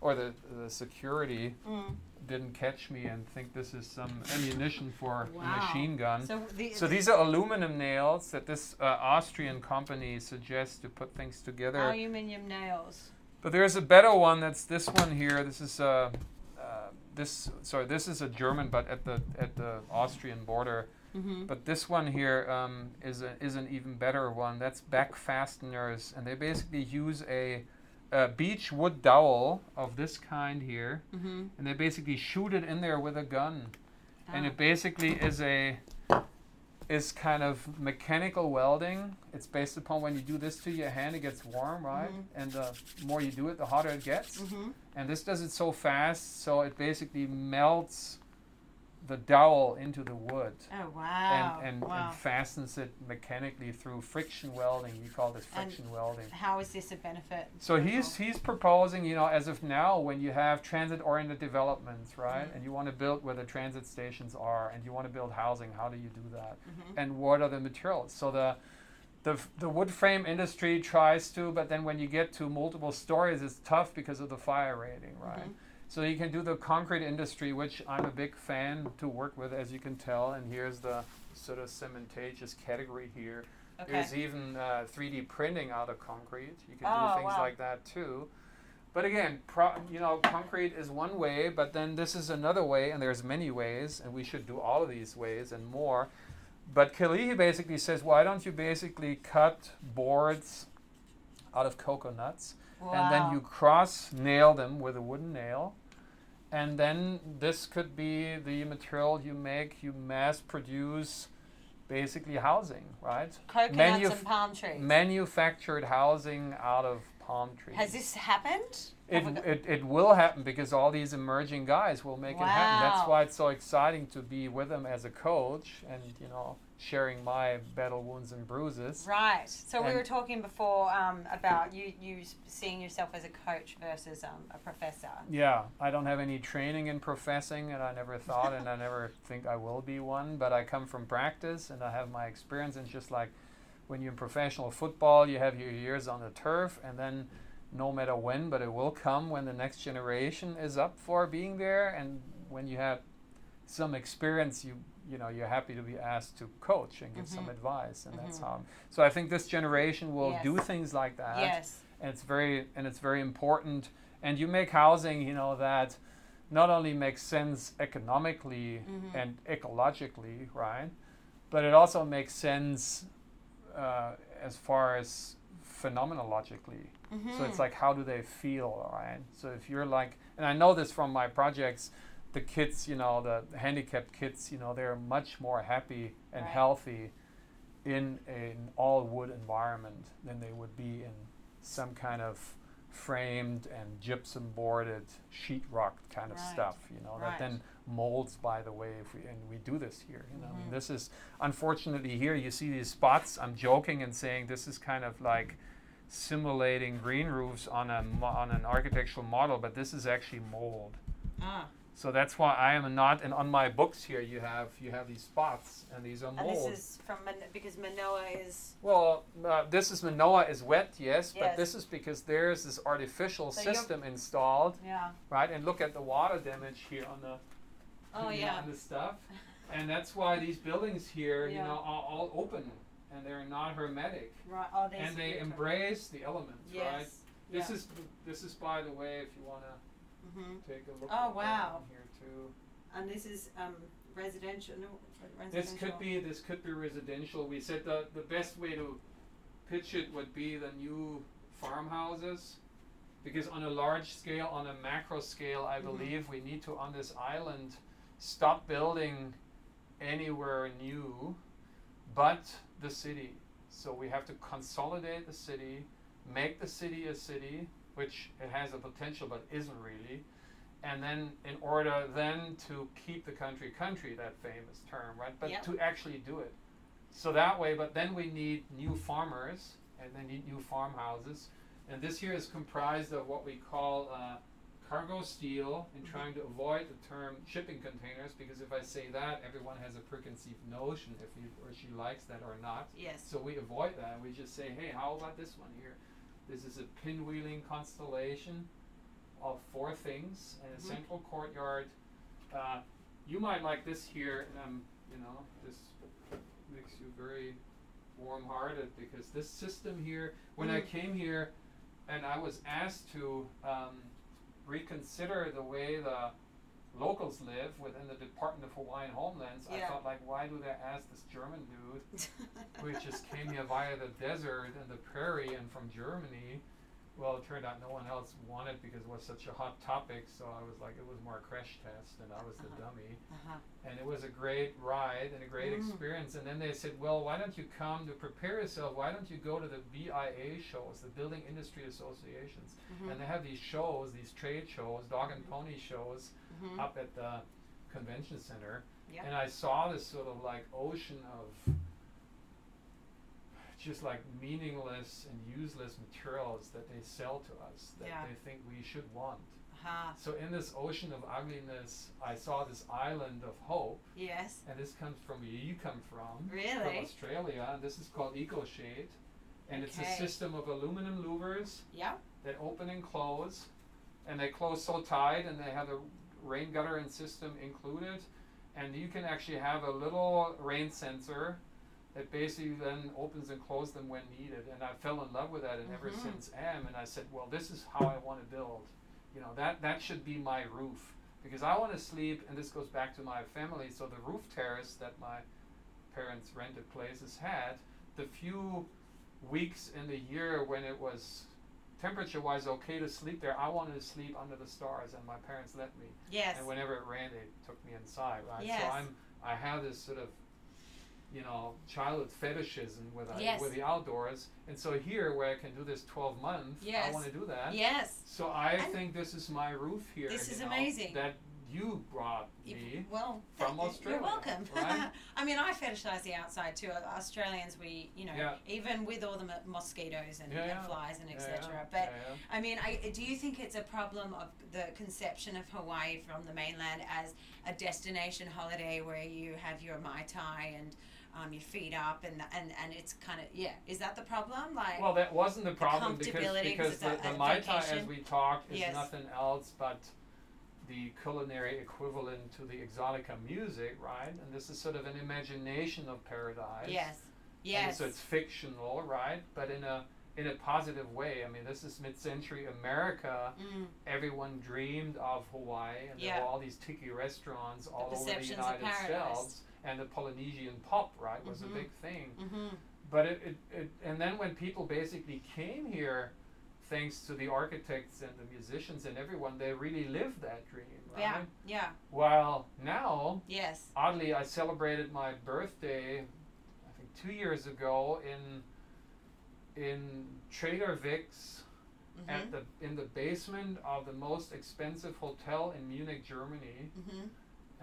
or the, the security Mm. Didn't catch me and think this is some ammunition for Wow. a machine gun. So, the, So these are aluminum nails that this uh, Austrian company suggests to put things together. aluminium nails. But there's a better one. That's this one here. This is uh, uh, this. Sorry, this is a German, but at the at the Austrian border. Mm-hmm. But this one here um, is a, is an even better one. That's Beck fasteners, and they basically use a, a beech wood dowel of this kind here, Mm-hmm. and they basically shoot it in there with a gun, and Ah. it basically is a is kind of mechanical welding. It's based upon when you do this to your hand, it gets warm, right? Mhm. And the more you do it, the hotter it gets. Mm-hmm. And this does it so fast, so it basically melts the dowel into the wood Oh wow! and, and, wow. and fastens it mechanically through friction welding. We call this And friction welding. How is this a benefit? So he's he's proposing, you know, as of now, when you have transit-oriented developments, right, Mhm. and you want to build where the transit stations are, and you want to build housing, how do you do that? Mhm. And what are the materials? So the the, f- the wood frame industry tries to, but then when you get to multiple stories, it's tough because of the fire rating, right? Mhm. So you can do the concrete industry, which I'm a big fan to work with, as you can tell. And here's the sort of cementitious category here. Okay. There's even uh, 3D printing out of concrete. You can Oh, do things wow. like that too. But again, pro- you know, concrete is one way, but then this is another way, and there's many ways, and we should do all of these ways and more. But Kalihi basically says, why don't you basically cut boards out of coconuts, and then you cross nail them with a wooden nail, and then this could be the material you make. You mass produce, basically housing, right? coconuts manuf- and palm trees. manufactured housing out of palm trees. Has this happened? Oh it, we got- it, it will happen because all these emerging guys will make it happen. That's why it's so exciting to be with them as a coach and you know sharing my battle wounds and bruises. Right. So we were talking before um, about you you seeing yourself as a coach versus um, a professor. Yeah, I don't have any training in professing, and I never thought, and I never think I will be one. But I come from practice, and I have my experience. And just like when you're in professional football, you have your years on the turf, and then no matter when, but it will come when the next generation is up for being there, and when you have some experience, you you know you're happy to be asked to coach and give some Mhm. advice, and that's Mhm. how. So I think this generation will Yes. do things like that yes. and it's very and it's very important and you make housing you know that not only makes sense economically Mhm. and ecologically right but it also makes sense uh, as far as phenomenologically so it's Mhm. like how do they feel right so if you're like and i know this from my projects the kids you know the handicapped kids you know they're much more happy and Right. healthy in an all wood environment than they would be in some kind of framed and gypsum boarded sheetrock kind of Right. stuff you know Right. that then molds by the way if we and we do this here you know I Mhm. mean this is unfortunately here you see these spots i'm joking and saying this is kind of like simulating green roofs on a mo- on an architectural model but this is actually mold Ah. So that's why i am not and on my books here you have you have these spots and these are And this is from Man- because Manoa is well, uh, this is Manoa is wet, yes, Yes. but this is because there's this artificial So system installed, yeah. right? And look at the water damage here on the Oh yeah. on the stuff, and that's why these buildings here, you know, are all open and they're not hermetic, Right. Oh, there's and they the- embrace the elements, right? This yeah. is this is by the way, if you want hmm take a look. Oh, at that wow. here too. And this is um residential. No, residential. This could be this could be residential. We said the the best way to pitch it would be the new farmhouses, because on a large scale, on a macro scale, I Mhm. believe we need to on this island stop building anywhere new, but the city. So we have to consolidate the city, make the city a city, which it has a potential but isn't really and then in order then to keep the country country that famous term right but Yep. to actually do it so that way but then we need new farmers and then need new farmhouses and this here is comprised of what we call uh, cargo steel and Mhm. trying to avoid the term shipping containers because if i say that everyone has a preconceived notion if he or she likes that or not Yes. so we avoid that. We just say, hey, how about this one here? This is a pinwheeling constellation of four things and a Mhm. central courtyard. Uh, you might like this here, and um, you know, this makes you very warm-hearted because this system here. When I Mm. came here, and I was asked to um, reconsider the way the locals live within the Department of Hawaiian Homelands, I thought like, why do they ask this German dude we just came here via the desert and the prairie and from Germany. Well, it turned out no one else wanted because it was such a hot topic. So I was like, it was more a crash test, and I was the Uh-huh. dummy. uh-huh. And it was a great ride and a great Mm. experience. And then they said, well, why don't you come to prepare yourself? Why don't you go to the BIA shows, the Building Industry Associations? Mhm. And they have these shows, these trade shows, dog and pony shows Mhm. up at the convention center. Yeah. And I saw this sort of like ocean of just like meaningless and useless materials that they sell to us that Yeah. they think we should want. Uh-huh. So in this ocean of ugliness, I saw this island of hope, Yes. and this comes from where you come from, from Really? Australia, and this is called Eco Shade, and it's a system of aluminum louvers Yeah. that open and close, and they close so tight, and they have a rain gutter and system included, and you can actually have a little rain sensor that basically then opens and closes them when needed. And I fell in love with that, and ever Mhm. since am. And I said, well, this is how I want to build. You know, that that should be my roof because I want to sleep. And this goes back to my family. So the roof terrace that my parents' rented places had, the few weeks in the year when it was temperature wise okay to sleep there, I wanted to sleep under the stars, and my parents let me. Yes. And whenever it rained, they took me inside, right? Yes. So I'm I have this sort of you know, childhood fetishism with uh, Yes. with the outdoors. And so here, where I can do this 12 months, I want to do that. Yes. So I And- think this is my roof here. This is know, amazing. That you brought me. Well, from th- Australia, You're welcome. right? I mean, I fetishize the outside too. Australians, we, you know, Yeah. even with all the mo- mosquitoes and, Yeah, and yeah. flies and etc. But. I mean, I, do you think it's a problem of the conception of Hawaii from the mainland as a destination holiday where you have your mai tai and um, your feet up and and and it's kind of yeah? Is that the problem? Like, Well, that wasn't the problem because because the, a- the Mai Tai, as we talked, is Yes. nothing else but the culinary equivalent to the exotica music, right? And this is sort of an imagination of paradise. yes, And yes, so it's fictional, right? But in a in a positive way. I mean, this is mid-century America. mm, Everyone dreamed of Hawaii, and there were all these tiki restaurants all over the United. States. And the Polynesian pop, right, was Mhm. a big thing. mm-hmm. But it, it, it, and then when people basically came here, thanks to the architects and the musicians and everyone, they really lived that dream, right? yeah, yeah, While now, yes, oddly, I celebrated my birthday, I think two years ago in in Trader Vic's mm-hmm. at the in the basement of the most expensive hotel in Munich, Germany, mm-hmm.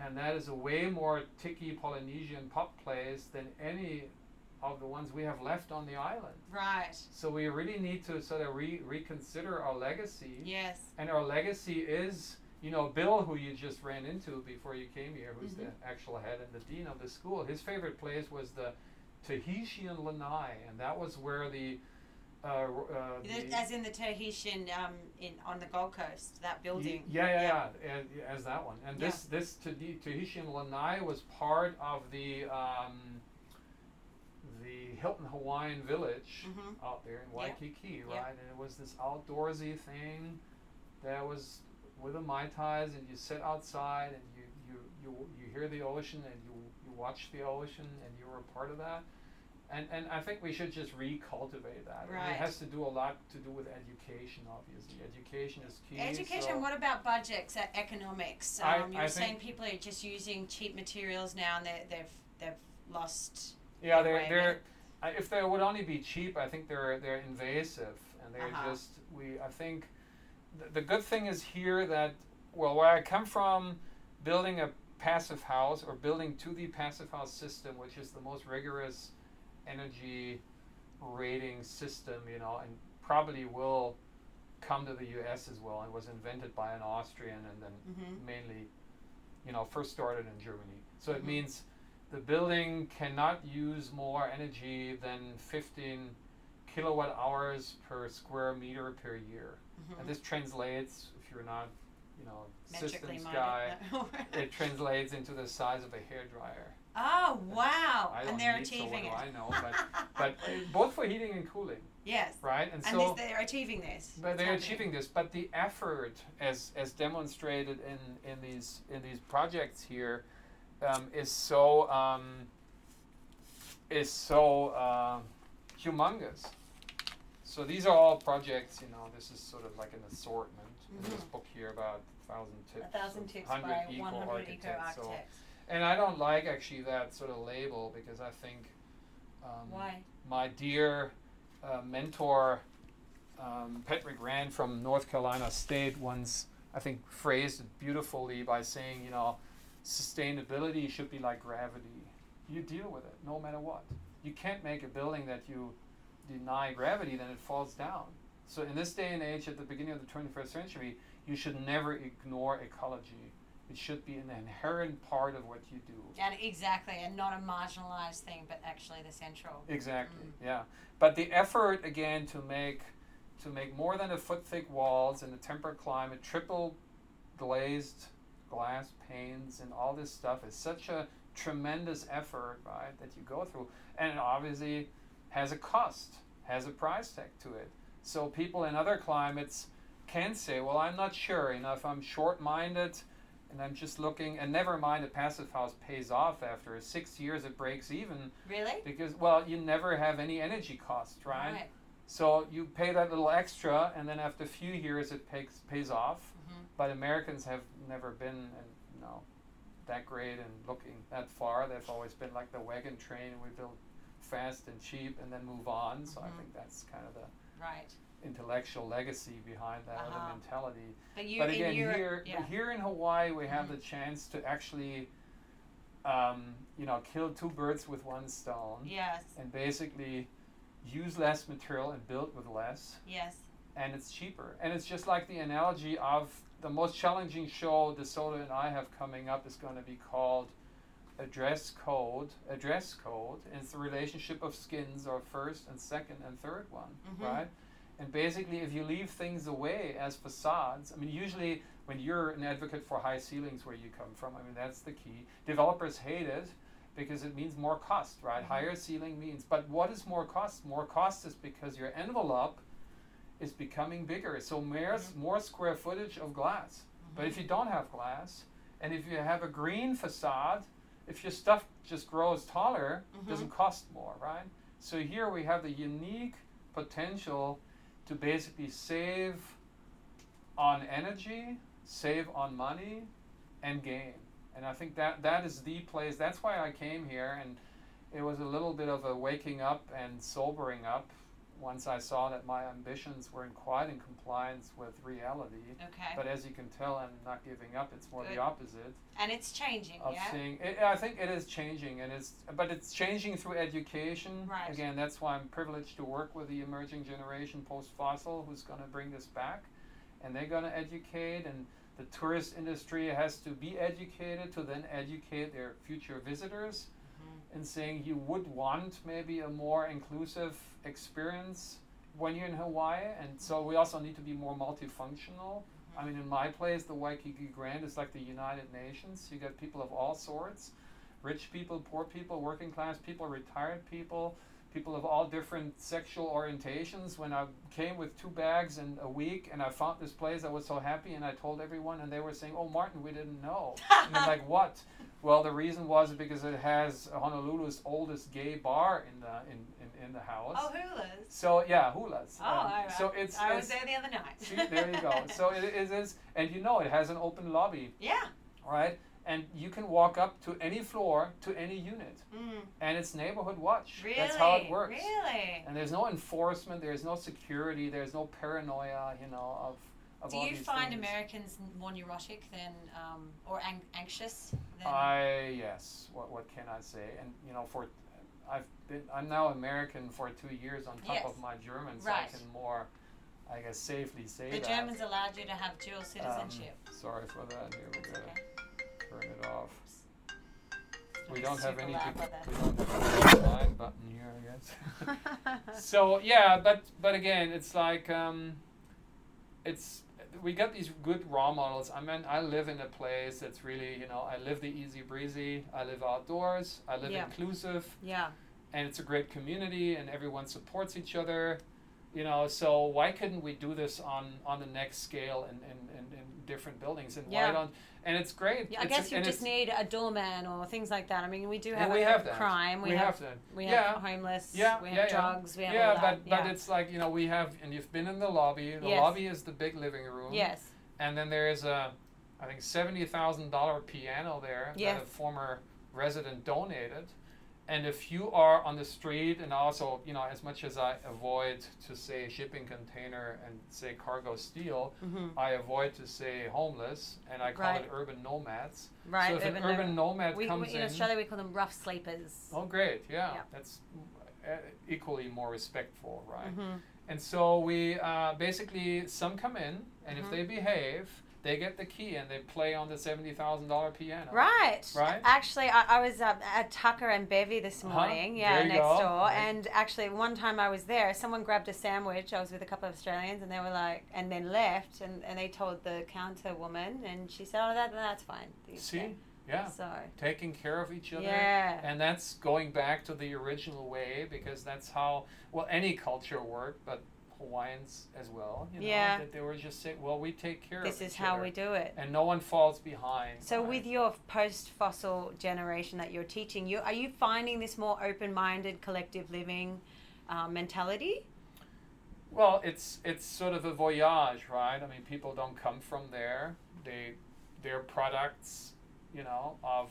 And that is a way more tiki Polynesian pop place than any of the ones we have left on the island. right, So we really need to sort of re- reconsider our legacy. yes, And our legacy is, you know, Bill, who you just ran into before you came here, who's Mhm. the actual head and the dean of the school. His favorite place was the Tahitian Lanai, and that was where the, uh, uh, The- as in the Tahitian um, in on the Gold Coast, that building. Yeah, yeah, yeah, and- as that one. And this this Tahitian Lanai was part of the um, the Hilton Hawaiian Village Mhm. out there in Waikiki, Yeah. right? And it was this outdoorsy thing that was with the mai tais, and you sit outside and you you you you hear the ocean and you you watch the ocean and you were a part of that. And, and I think we should just recultivate that. And Right. it has to do a lot to do with education, obviously. Education is key. Education. so- What about budgets, uh, economics? I- Um, you I were saying people are just using cheap materials now, and they they've they've lost. Yeah, they're they're. I if they would only be cheap, I think they're they're invasive and they're Uh-huh. just we. I think the, the good thing is here that well, where I come from, building a passive house or building to the passive house system, which is the most rigorous energy rating system, you know, and probably will come to the U.S. as well, and was invented by an Austrian and then Mhm. mainly, you know, first started in Germany. So it Mhm. means the building cannot use more energy than 15 kilowatt hours per square meter per year. Mhm. And this translates, if you're not, you know, systems guy, it translates into the size of a hair dryer. Oh wow! I and they're need, so achieving it. I know, but, but both for heating and cooling, yes, right? And, and so this, they're achieving this. but they're achieving this. But the effort, as as demonstrated in in these in these projects here, um, is so um, is so uh, humongous. So these are all projects. You know, this is sort of like an assortment in this Mhm. book here about thousand tips. A thousand tips 100 by eco 100 eco architects. So- architects. And I don't like actually that sort of label because I think um, Why? my dear uh, mentor um, Patrick Rand from North Carolina State once I think phrased it beautifully by saying you know sustainability should be like gravity. You deal with it no matter what. You can't make a building that you deny gravity then it falls down. So in this day and age at the beginning of the 21st century you should never ignore ecology it should be an inherent part of what you do And exactly, and not a marginalized thing, but actually the central. Exactly. Mm. Yeah. But the effort again to make to make more than a foot thick walls in a temperate climate, triple glazed glass panes and all this stuff is such a tremendous effort, right, that you go through. And it obviously has a cost, has a price tag to it. So people in other climates can say, Well, I'm not sure, enough, I'm short minded and I'm just looking and never mind a passive house pays off after six years it breaks even Really? because well you never have any energy costs, right, Right. so you pay that little extra and then after a few years it pays pays off Mhm. but americans have never been and you know that great and looking that far. They've always been like the wagon train, and we build fast and cheap and then move on. So I Mhm. think that's kind of the Right. Intellectual legacy behind that, Uh-huh. the mentality. But you but in again, here yeah. here in Hawaii, we have Mhm. the chance to actually, um, you know, kill two birds with one stone, Yes. and basically use less material and build with less, Yes. and it's cheaper. And it's just like the analogy of the most challenging show DeSoto and I have coming up is going to be called a dress code, a dress code, and it's the relationship of skins or first and second and third one, Mhm. right? And basically, if you leave things away as facades, I mean, usually when you're an advocate for high ceilings where you come from, I mean, that's the key. Developers hate it because it means more cost, right? Mhm. Higher ceiling means, but what is more cost? More cost is because your envelope is becoming bigger. So more, Mhm. more square footage of glass. But Mhm. if you don't have glass, and if you have a green facade, if your stuff just grows taller, it doesn't cost more, right? So here we have the unique potential to basically save on energy, save on money, and gain. And I think that that is the place. That's why I came here, and it was a little bit of a waking up and sobering up once I saw that my ambitions were in quite in compliance with reality. Okay. But as you can tell, I'm not giving up. It's more Good. the opposite and it's changing, of yeah. seeing. It, I think it is changing, and it's but it's changing through education. Right. Again, that's why I'm privileged to work with the emerging generation post fossil, who's going to bring this back, and they're going to educate, and the tourist industry has to be educated to then educate their future visitors. And saying you would want maybe a more inclusive experience when you're in Hawaii, and so we also need to be more multifunctional. Mm-hmm. I mean, in my place, the Waikiki Grand is like the United Nations. You get people of all sorts rich people, poor people, working class people, retired people, people of all different sexual orientations. When I came with two bags in a week and I found this place, I was so happy and I told everyone, and they were saying, Oh, Martin, we didn't know. and I'm like, What? Well, the reason was because it has Honolulu's oldest gay bar in the, in, in, in the house. Oh, hulas. So, yeah, hulas. Oh, Um, I, so it's, I was it's there the other night. See, there you go. So it, it is, and you know, it has an open lobby, yeah. right? And you can walk up to any floor to any unit, Mm. and it's neighborhood watch. Really? That's how it works. Really? And there's no enforcement. There's no security. There's no paranoia. You know of. Do you find things. Americans more neurotic than, um, or ang- anxious than? I yes. What what can I say? And you know, for I've been I'm now American for two years on top Yes. of my German, so Right. I can more, I guess, safely say that. the that. Germans allowed you to have dual citizenship. Um, sorry for that. Here we go. okay. Turn it off. We don't have any. loud to- with we don't have a line button here, I guess. so yeah, but but again, it's like um, it's we got these good raw models. I mean, I live in a place that's really you know I live the easy breezy. I live outdoors. I live Yeah. inclusive, yeah. and it's a great community, and everyone supports each other. You know, so why couldn't we do this on on the next scale and and, in different buildings? And Yeah. why don't? And it's great. Yeah, I It's- guess you just need a doorman or things like that. I mean, we do have we have crime. We, We have, have that. we have Yeah. homeless. Yeah, we have yeah, yeah. drugs. We have yeah, but but it's like you know we have, and you've been in the lobby. The Yes. lobby is the big living room. yes. And then there is a, I think seventy thousand dollar piano there Yes. that a former resident donated. And if you are on the street, and also you know as much as I avoid to say shipping container and say cargo steel, Mm-hmm. I avoid to say homeless, and I call Right. it urban nomads. Right. so if an urban urban nomad we, comes we, in in, Australia, we call them rough sleepers. oh great, yeah, Yeah. that's uh, equally more respectful, right? Mm-hmm. And so we uh, basically some come in, and Mhm. if they behave, they get the key and they play on the seventy thousand dollar piano. Right. Right? Actually, I, I was uh, at Tucker and Bevvy this Uh-huh. morning. Yeah, next go. door. Right. And actually, one time I was there, someone grabbed a sandwich. I was with a couple of Australians, and they were like, and then left, and, and they told the counter woman, and she said, "Oh, that that's fine." See, can." yeah, So. taking care of each other. Yeah. And that's going back to the original way because that's how well any culture worked, but Hawaiians as well. You know, Yeah. That they were just saying, well, we take care This of This is how we do it. and no one falls behind. So, right? with your post-fossil generation that you're teaching, you are you finding this more open-minded, collective living uh, mentality? Well, it's it's sort of a voyage, right? I mean, people don't come from there. They they're products you know, of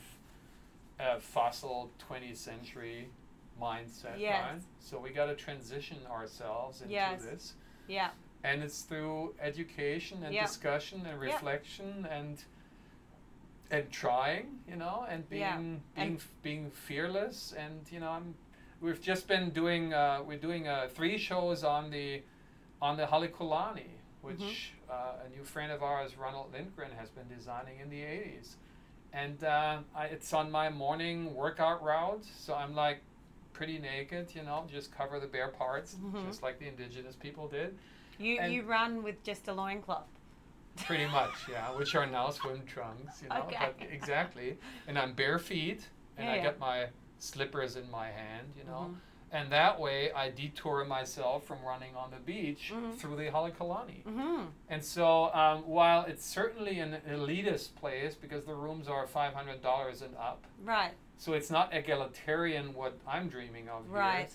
a fossil 20th century mindset, Yes. right? So we got to transition ourselves into Yes. this, Yeah. and it's through education and Yeah. discussion and Yeah. reflection and and trying, you know, and being Yeah. being And- being fearless, and you know, I'm. We've just been doing. Uh, we're doing uh, three shows on the on the Halekulani, which Mm-hmm. uh, a new friend of ours, Ronald Lindgren, has been designing in the 80s. And uh, I, it's on my morning workout route, so I'm like pretty naked, you know, just cover the bare parts, Mhm. just like the indigenous people did. You And- you run with just a loincloth. Pretty much, yeah, which are now swim trunks, you know, Okay. but exactly. And I'm bare feet, and Yeah, I yeah. get my slippers in my hand, you know. Mhm. And that way I detour myself from running on the beach Mhm. through the Halekulani. Mm-hmm. And so, um, while it's certainly an elitist place because the rooms are five hundred dollars and up, Right. So it's not egalitarian what I'm dreaming of Right. here.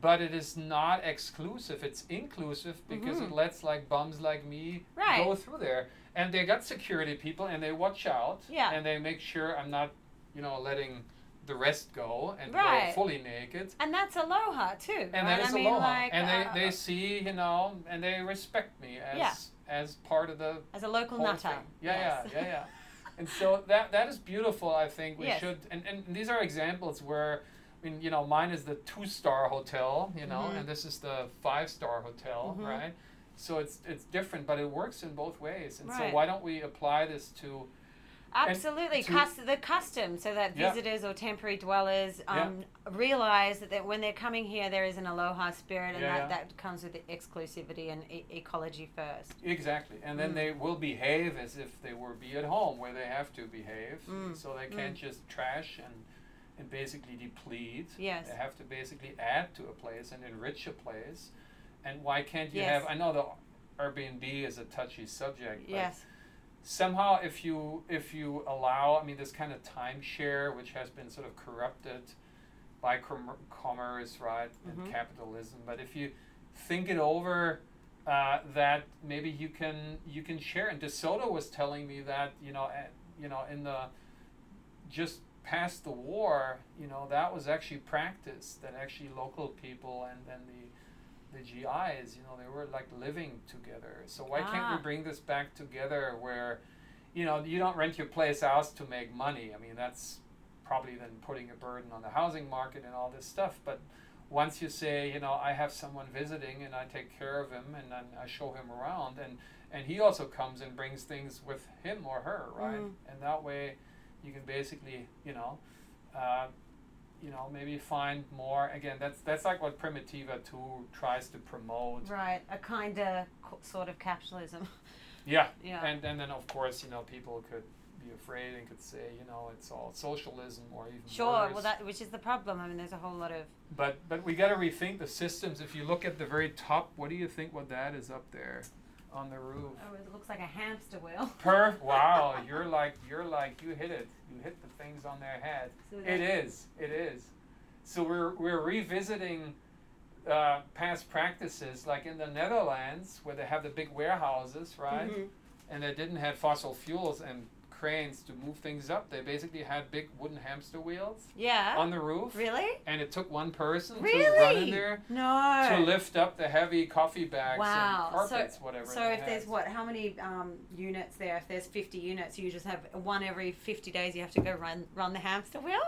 But it is not exclusive; it's inclusive because Mhm. it lets like bums like me Right. go through there, and they got security people and they watch out, Yeah. and they make sure I'm not, you know, letting the rest go and Right. go fully naked. And that's aloha too. And right? that is I mean, aloha, like, and uh, they, they see, you know, and they respect me as Yeah. as part of the as a local nutter. thing. Yeah, yes. yeah, yeah, yeah. And so that that is beautiful. I think we Yes. should, and, and these are examples where, I mean, you know, mine is the two star hotel, you know, Mhm. and this is the five star hotel, Mhm. right? So it's it's different, but it works in both ways. And so why don't we apply this to Absolutely, to- Cus- the custom, so that Yeah. visitors or temporary dwellers um, realize that, that when they're coming here, there is an aloha spirit, and Yeah, that, yeah. that comes with the exclusivity and e- ecology first. exactly, and then Mm. they will behave as if they were be at home, where they have to behave. Mm. So they can't just trash and and basically deplete. Yes. They have to basically add to a place and enrich a place. And why can't you Yes. have? I know the Airbnb is a touchy subject, but Yes. Somehow if you if you allow, I mean, this kind of timeshare, which has been sort of corrupted by com- commerce, right, Mhm. and capitalism, but if you think it over. Uh, that maybe you can you can share. And DeSoto was telling me that you know you know in the just past the war, you know, that was actually practiced. That actually local people and then the the GIs, you know, they were like living together. So why can't Ah. we bring this back together where, you know, you don't rent your place out to make money. I mean, that's probably then putting a burden on the housing market and all this stuff. But once you say, you know, I have someone visiting and I take care of him and then I show him around and and he also comes and brings things with him or her, right? Mhm. And that way you can basically, you know, uh, you know, maybe find more. Again, that's that's like what Primitiva too tries to promote. Right, a kind of sort of capitalism. Yeah. Yeah. And and then of course, you know, people could be afraid and could say, you know, it's all socialism or even Sure, worse. well, that which is the problem. I mean, there's a whole lot of But but we got to rethink the systems. If you look at the very top, what do you think what that is up there on the roof? oh, it looks like a hamster wheel. Per wow, you're like you're like you hit it. You hit the things on their head. So It is. It is. So we're we're revisiting uh, past practices, like in the Netherlands, where they have the big warehouses, right? Mhm. And they didn't have fossil fuels and cranes to move things up. They basically had big wooden hamster wheels Yeah. on the roof, really? and it took one person Really? to run in there No. to lift up the heavy coffee bags Wow. and So- carpets, whatever. So if there's what, how many um, units there? If there's 50 units, you just have one every 50 days. You have to go run run the hamster wheel.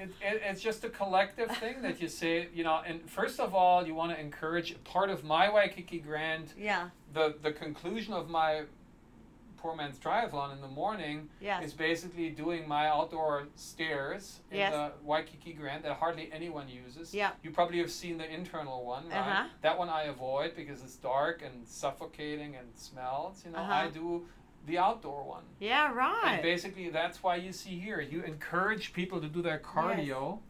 it, it, it's just a collective thing that you say, you know, and first of all, you want to encourage part of my Waikiki Grand, Yeah. the, the conclusion of my poor man's triathlon in the morning Yes. is basically doing my outdoor stairs in Yes. the Waikiki Grand that hardly anyone uses. Yeah. You probably have seen the internal one, right? Uh-huh. That one I avoid because it's dark and suffocating and smells. You know, Uh-huh. I do the outdoor one. Yeah. And Right. basically, that's why you see here. You encourage people to do their cardio,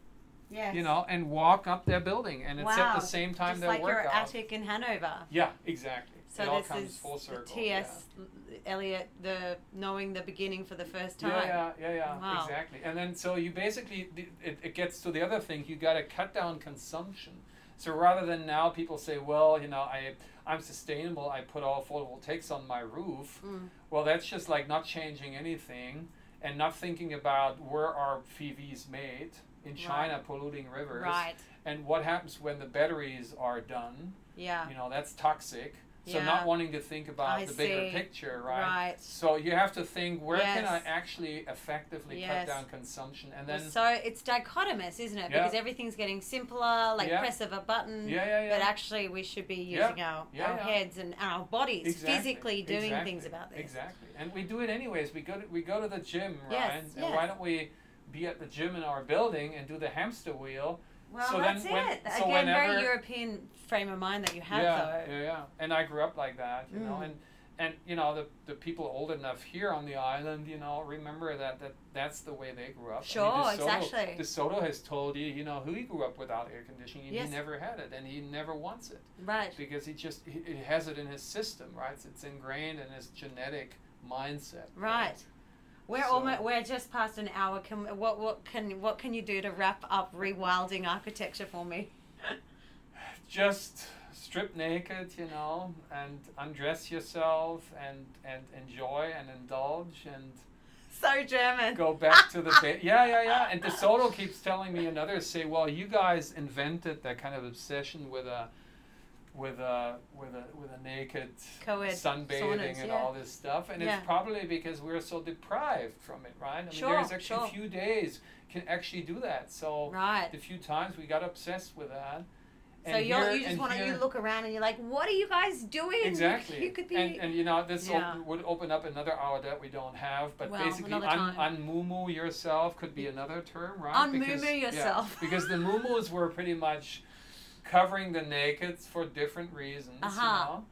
Yes. you know, and walk up their building, and it's at the same time Just their like your attic in Hanover. Yeah, exactly. So it all this comes is full the circle. T.S. Eliot, the knowing the beginning for the first time. Yeah, yeah, yeah, yeah, Wow. exactly. And then so you basically it, it gets to the other thing. You got to cut down consumption. So rather than now people say, well, you know, I I'm sustainable. I put all photovoltaics on my roof. Mm. Well, that's just like not changing anything. and not thinking about where are FIVs made in China polluting rivers Right. and what happens when the batteries are done. Yeah. You know, that's toxic. So Yeah. not wanting to think about I the bigger see. picture, right? Right. So you have to think where can I actually effectively Yes. cut down consumption and then so it's dichotomous, isn't it? Yeah. Because everything's getting simpler, like Yeah. press of a button. yeah, yeah, yeah. But actually, we should be using our, our heads and our bodies Exactly, physically doing exactly, things about this. Exactly, and we do it anyways. We go to, we go to the gym, right? Yes, and yes. why don't we be at the gym in our building and do the hamster wheel? Well, So that's when- it. so Again, whenever- very European frame of mind that you have, yeah, though. yeah, yeah. And I grew up like that, you know, Mm. and and you know the the people old enough here on the island, you know, remember that that that's the way they grew up. I mean, Sure, DeSoto, exactly. DeSoto has told you, you know, who he grew up without air conditioning, and Yes. he never had it, and he never wants it. Right. because he just he, he has it in his system, right? It's, it's ingrained in his genetic mindset. Right. We're So- almost we're just past an hour. Can what what can what can you do to wrap up rewilding architecture for me? Just strip naked, you know, and undress yourself and and enjoy and indulge and So German. go back to the ba- yeah yeah yeah. And DeSoto keeps telling me and others say, well, you guys invented that kind of obsession with a with a with a with a naked Co-ed sunbathing saunas, and yeah. all this stuff, and Yeah. it's probably because we're so deprived from it, right? I mean, Sure, there's actually sure. a few days can actually do that. So Right. the few times we got obsessed with that. So you're, here- you just want to you look around and you're like, what are you guys doing? Exactly. You could be. and, and you know, this Yeah. op- would open up another hour that we don't have, but Well, basically, un- unmumu yourself could be another term, right? Unmumu Because- yeah, yourself. because the mumus were pretty much covering the naked for different reasons, Uh-huh. you know,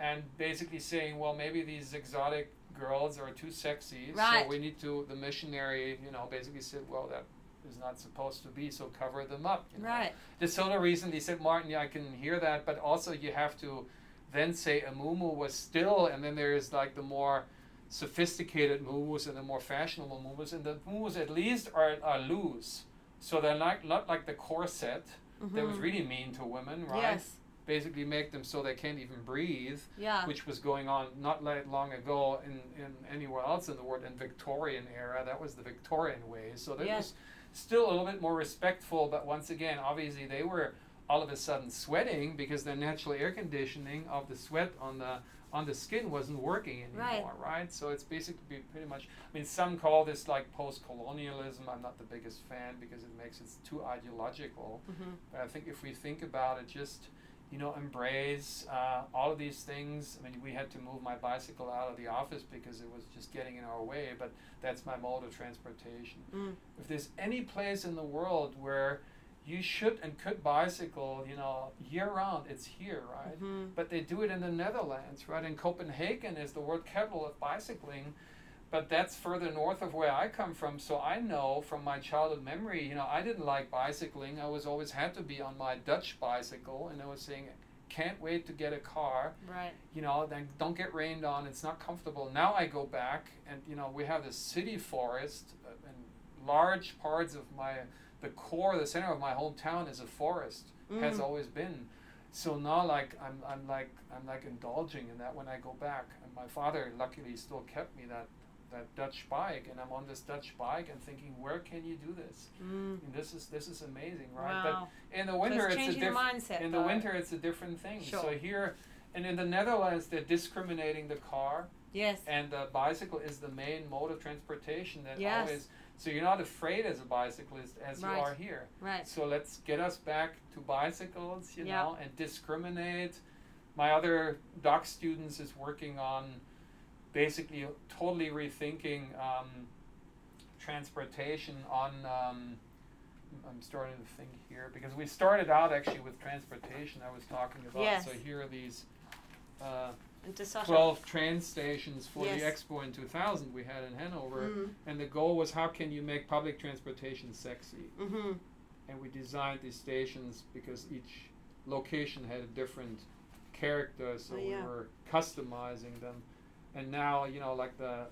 and basically saying, well, maybe these exotic girls are too sexy, Right. so we need to. The missionary, you know, basically said, well, that is not supposed to be, so cover them up. You know? right. DeSoto reason he said, Martin, yeah, I can hear that, but also you have to then say a mumu was still, and then there's like the more sophisticated mumus and the more fashionable mumus, and the mumus at least are, are loose. So they're not, not like the corset that was Mhm. really mean to women, right? Yes. Basically make them so they can't even breathe, Yeah. which was going on not that long ago in, in anywhere else in the world in Victorian era. That was the Victorian way. So that Yes. was still a little bit more respectful, but once again, obviously they were all of a sudden sweating because the natural air conditioning of the sweat on the on the skin wasn't working anymore, right? So it's basically pretty much. I mean, some call this like post-colonialism. I'm not the biggest fan because it makes it too ideological. Mhm. But I think if we think about it, just you know, embrace uh, all of these things. I mean, we had to move my bicycle out of the office because it was just getting in our way. But that's my mode of transportation. Mm. If there's any place in the world where you should and could bicycle, you know, year round, it's here, right? Mhm. But they do it in the Netherlands, right? And Copenhagen is the world capital of bicycling, but that's further north of where I come from. So I know from my childhood memory, you know, I didn't like bicycling. I was always had to be on my Dutch bicycle, and I was saying, can't wait to get a car. Right. You know, then don't get rained on. It's not comfortable. Now I go back, and you know, we have this city forest, uh, and large parts of my the core, the center of my hometown is a forest. Has Mm. always been. So now, like I'm, I'm like I'm like indulging in that when I go back. And my father, luckily, still kept me that that Dutch bike, and I'm on this Dutch bike and thinking, where can you do this? Mm. And this is this is amazing, right? Wow. But in the So winter, it's it's, a different. mindset. In the winter, it's a different thing. So here, and in the Netherlands, they're discriminating the car, Yes. and the bicycle is the main mode of transportation. That Yes. always. So you're not afraid as a bicyclist as Right. you are here. Right. So let's get us back to bicycles, you Yeah. know, and discriminate. My other doc students is working on basically totally rethinking um, transportation on. Um, I'm starting to think here because we started out actually with transportation. I was talking about. Yes. So here are these. Uh, to Sasha. 12 train stations for Yes. the expo in 2000 we had in Hanover Mm. and the goal was how can you make public transportation sexy Mm-hmm. and we designed these stations because each location had a different character so Oh, yeah. we were customizing them and now you know like the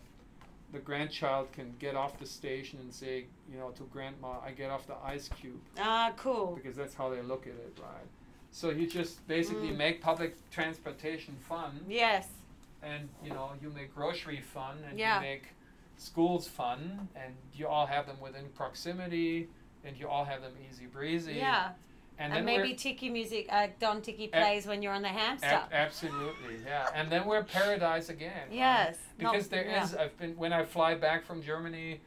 the grandchild can get off the station and say you know to grandma i get off the ice cube Ah, cool. because that's how they look at it right so you just basically Mm. make public transportation fun Yes. and you know you make grocery fun and Yeah. you make school's fun, and you all have them within proximity, and you all have them easy breezy. Yeah. And, And, maybe Tiki music, uh, Don Tiki plays when you're on the hamster. Ab- absolutely, yeah. And then we're paradise again. yes. Because there is, yeah. I've been when I fly back from Germany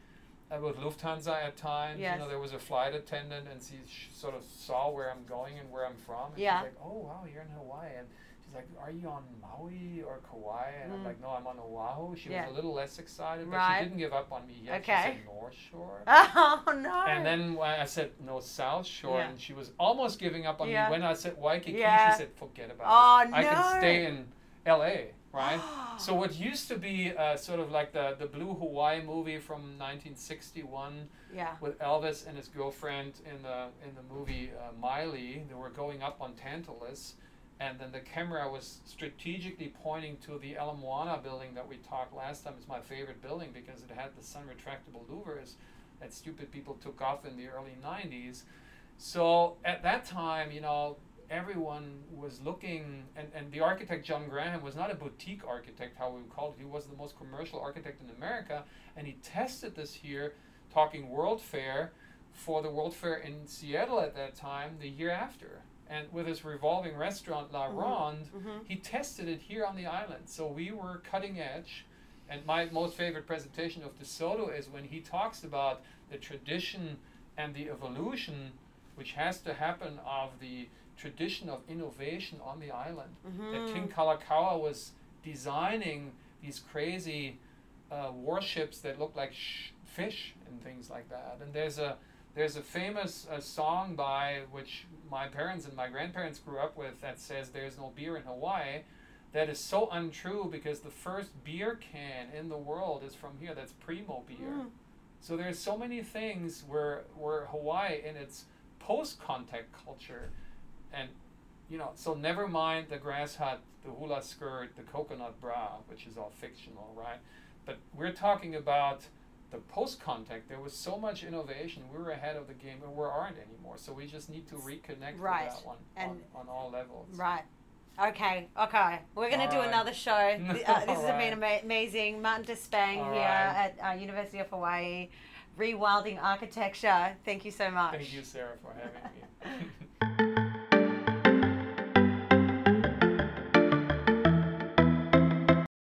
uh, with Lufthansa at times. Yes. You know, there was a flight attendant, and she sh- sort of saw where I'm going and where I'm from. And Yeah. She's like, "Oh wow, you're in Hawaii." And she's like, "Are you on Maui or Kauai?" And I'm Mm. like, "No, I'm on Oahu." She Yeah. was a little less excited, but Right. she didn't give up on me yet. Okay. She said North Shore. Oh no. And then when I said no South Shore, Yeah. and she was almost giving up on Yeah. me. When I said Waikiki, she said, "Forget about Oh, it. I can stay in L.A." Right. So what used to be uh, sort of like the the Blue Hawaii movie from 1961 yeah. with Elvis and his girlfriend in the in the movie uh, Maile, they were going up on Tantalus, and then the camera was strategically pointing to the Ala Moana building that we talked last time. It's my favorite building because it had the sun retractable louvers that stupid people took off in the early 90s. So at that time, you know, everyone was looking, and, and the architect John Graham was not a boutique architect, how we would call it. He was the most commercial architect in America, and he tested this here, talking World Fair, for the World Fair in Seattle at that time, the year after. And with his revolving restaurant La Mhm. Ronde, Mhm. he tested it here on the island. So we were cutting edge. And my most favorite presentation of DeSoto is when he talks about the tradition and the evolution which has to happen of the tradition of innovation on the island. That King. Kalakaua was designing these crazy uh, warships that looked like sh- fish and things like that. And there's a there's a famous uh, song by which my parents and my grandparents grew up with that says "There's no beer in Hawaii." That is so untrue because the first beer can in the world is from here. That's Primo beer. Mm. So there's so many things where where Hawaii in its post contact culture, and you know, so never mind the grass hut, the hula skirt, the coconut bra, which is all fictional, right? But we're talking about the post contact. There was so much innovation. We were ahead of the game, and we aren't anymore. So we just need to reconnect Right. with that one And- on, on all levels. Right. Okay, okay. We're going to do Alright. another show. Uh, this has been ama- amazing. Martin Despang here Alright. at uh, University of Hawaii, rewilding architecture. Thank you so much. Thank you, Sarah, for having me.